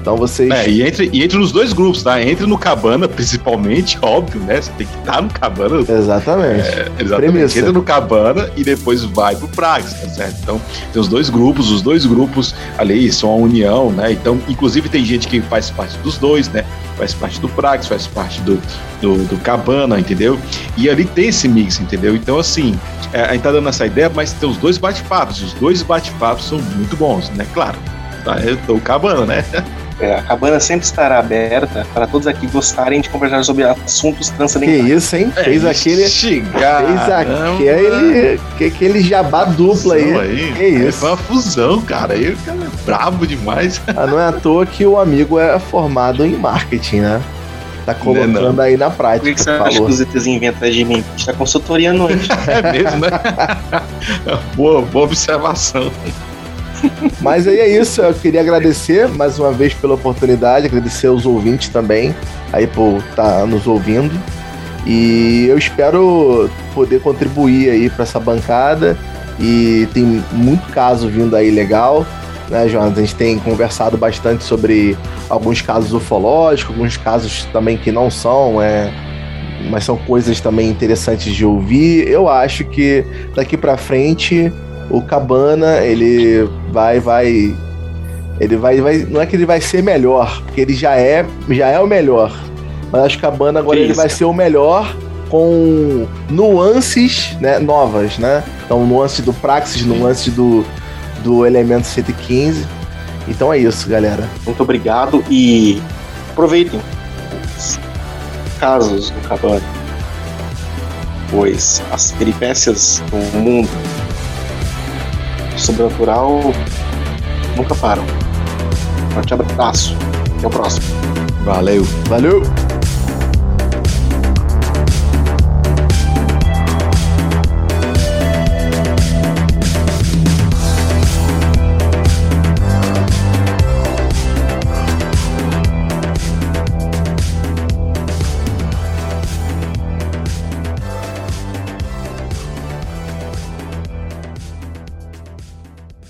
Então vocês. É, e entre, e entre nos dois grupos, tá? Entre no Cabana, principalmente, óbvio, né? Você tem que estar no Cabana. Exatamente. É, exatamente. Premissa. Entra no Cabana e depois vai pro Praxis, tá certo? Então, tem os dois grupos, os dois grupos ali são a união, né? Então, inclusive, tem gente que faz parte dos dois, né? Faz parte do Praxis, faz parte do, do, do Cabana, entendeu? E ali tem esse mix, entendeu? Então, assim, é, a gente tá dando essa ideia, mas tem os dois bate-papos. Os dois bate-papos são muito bons, né? Claro. Tá, eu tô Cabana, né? É, a cabana sempre estará aberta para todos aqui gostarem de conversar sobre assuntos transcendentais. Que isso, hein? É, fez aquele. Chegar, fez aquele. Que, aquele jabá dupla aí. aí. Que isso? Foi uma fusão, cara. Aí o cara é brabo demais. Ah, não é à toa que o amigo é formado em marketing, né? Tá colocando não, não. aí na prática. Por que, que você acha que os ETs inventam de mim? A gente tá consultoria à noite. é mesmo, né? boa, boa observação. Mas aí é isso, eu queria agradecer mais uma vez pela oportunidade, agradecer aos ouvintes também, aí por estar tá nos ouvindo. E eu espero poder contribuir aí para essa bancada. E tem muito caso vindo aí legal, né, Jonas? A gente tem conversado bastante sobre alguns casos ufológicos, alguns casos também que não são, é, mas são coisas também interessantes de ouvir. Eu acho que daqui para frente o Cabana, ele vai, vai. Ele vai, vai. Não é que ele vai ser melhor, porque ele já é, já é o melhor. Mas acho que o Cabana agora ele vai ser o melhor com nuances né, novas, né? Então, nuances do Praxis, nuances do, do Elemento 115. Então é isso, galera. Muito obrigado e aproveitem os casos do Cabana, pois as peripécias do mundo sobrenatural nunca param. Forte abraço. Até o próximo. Valeu. Valeu.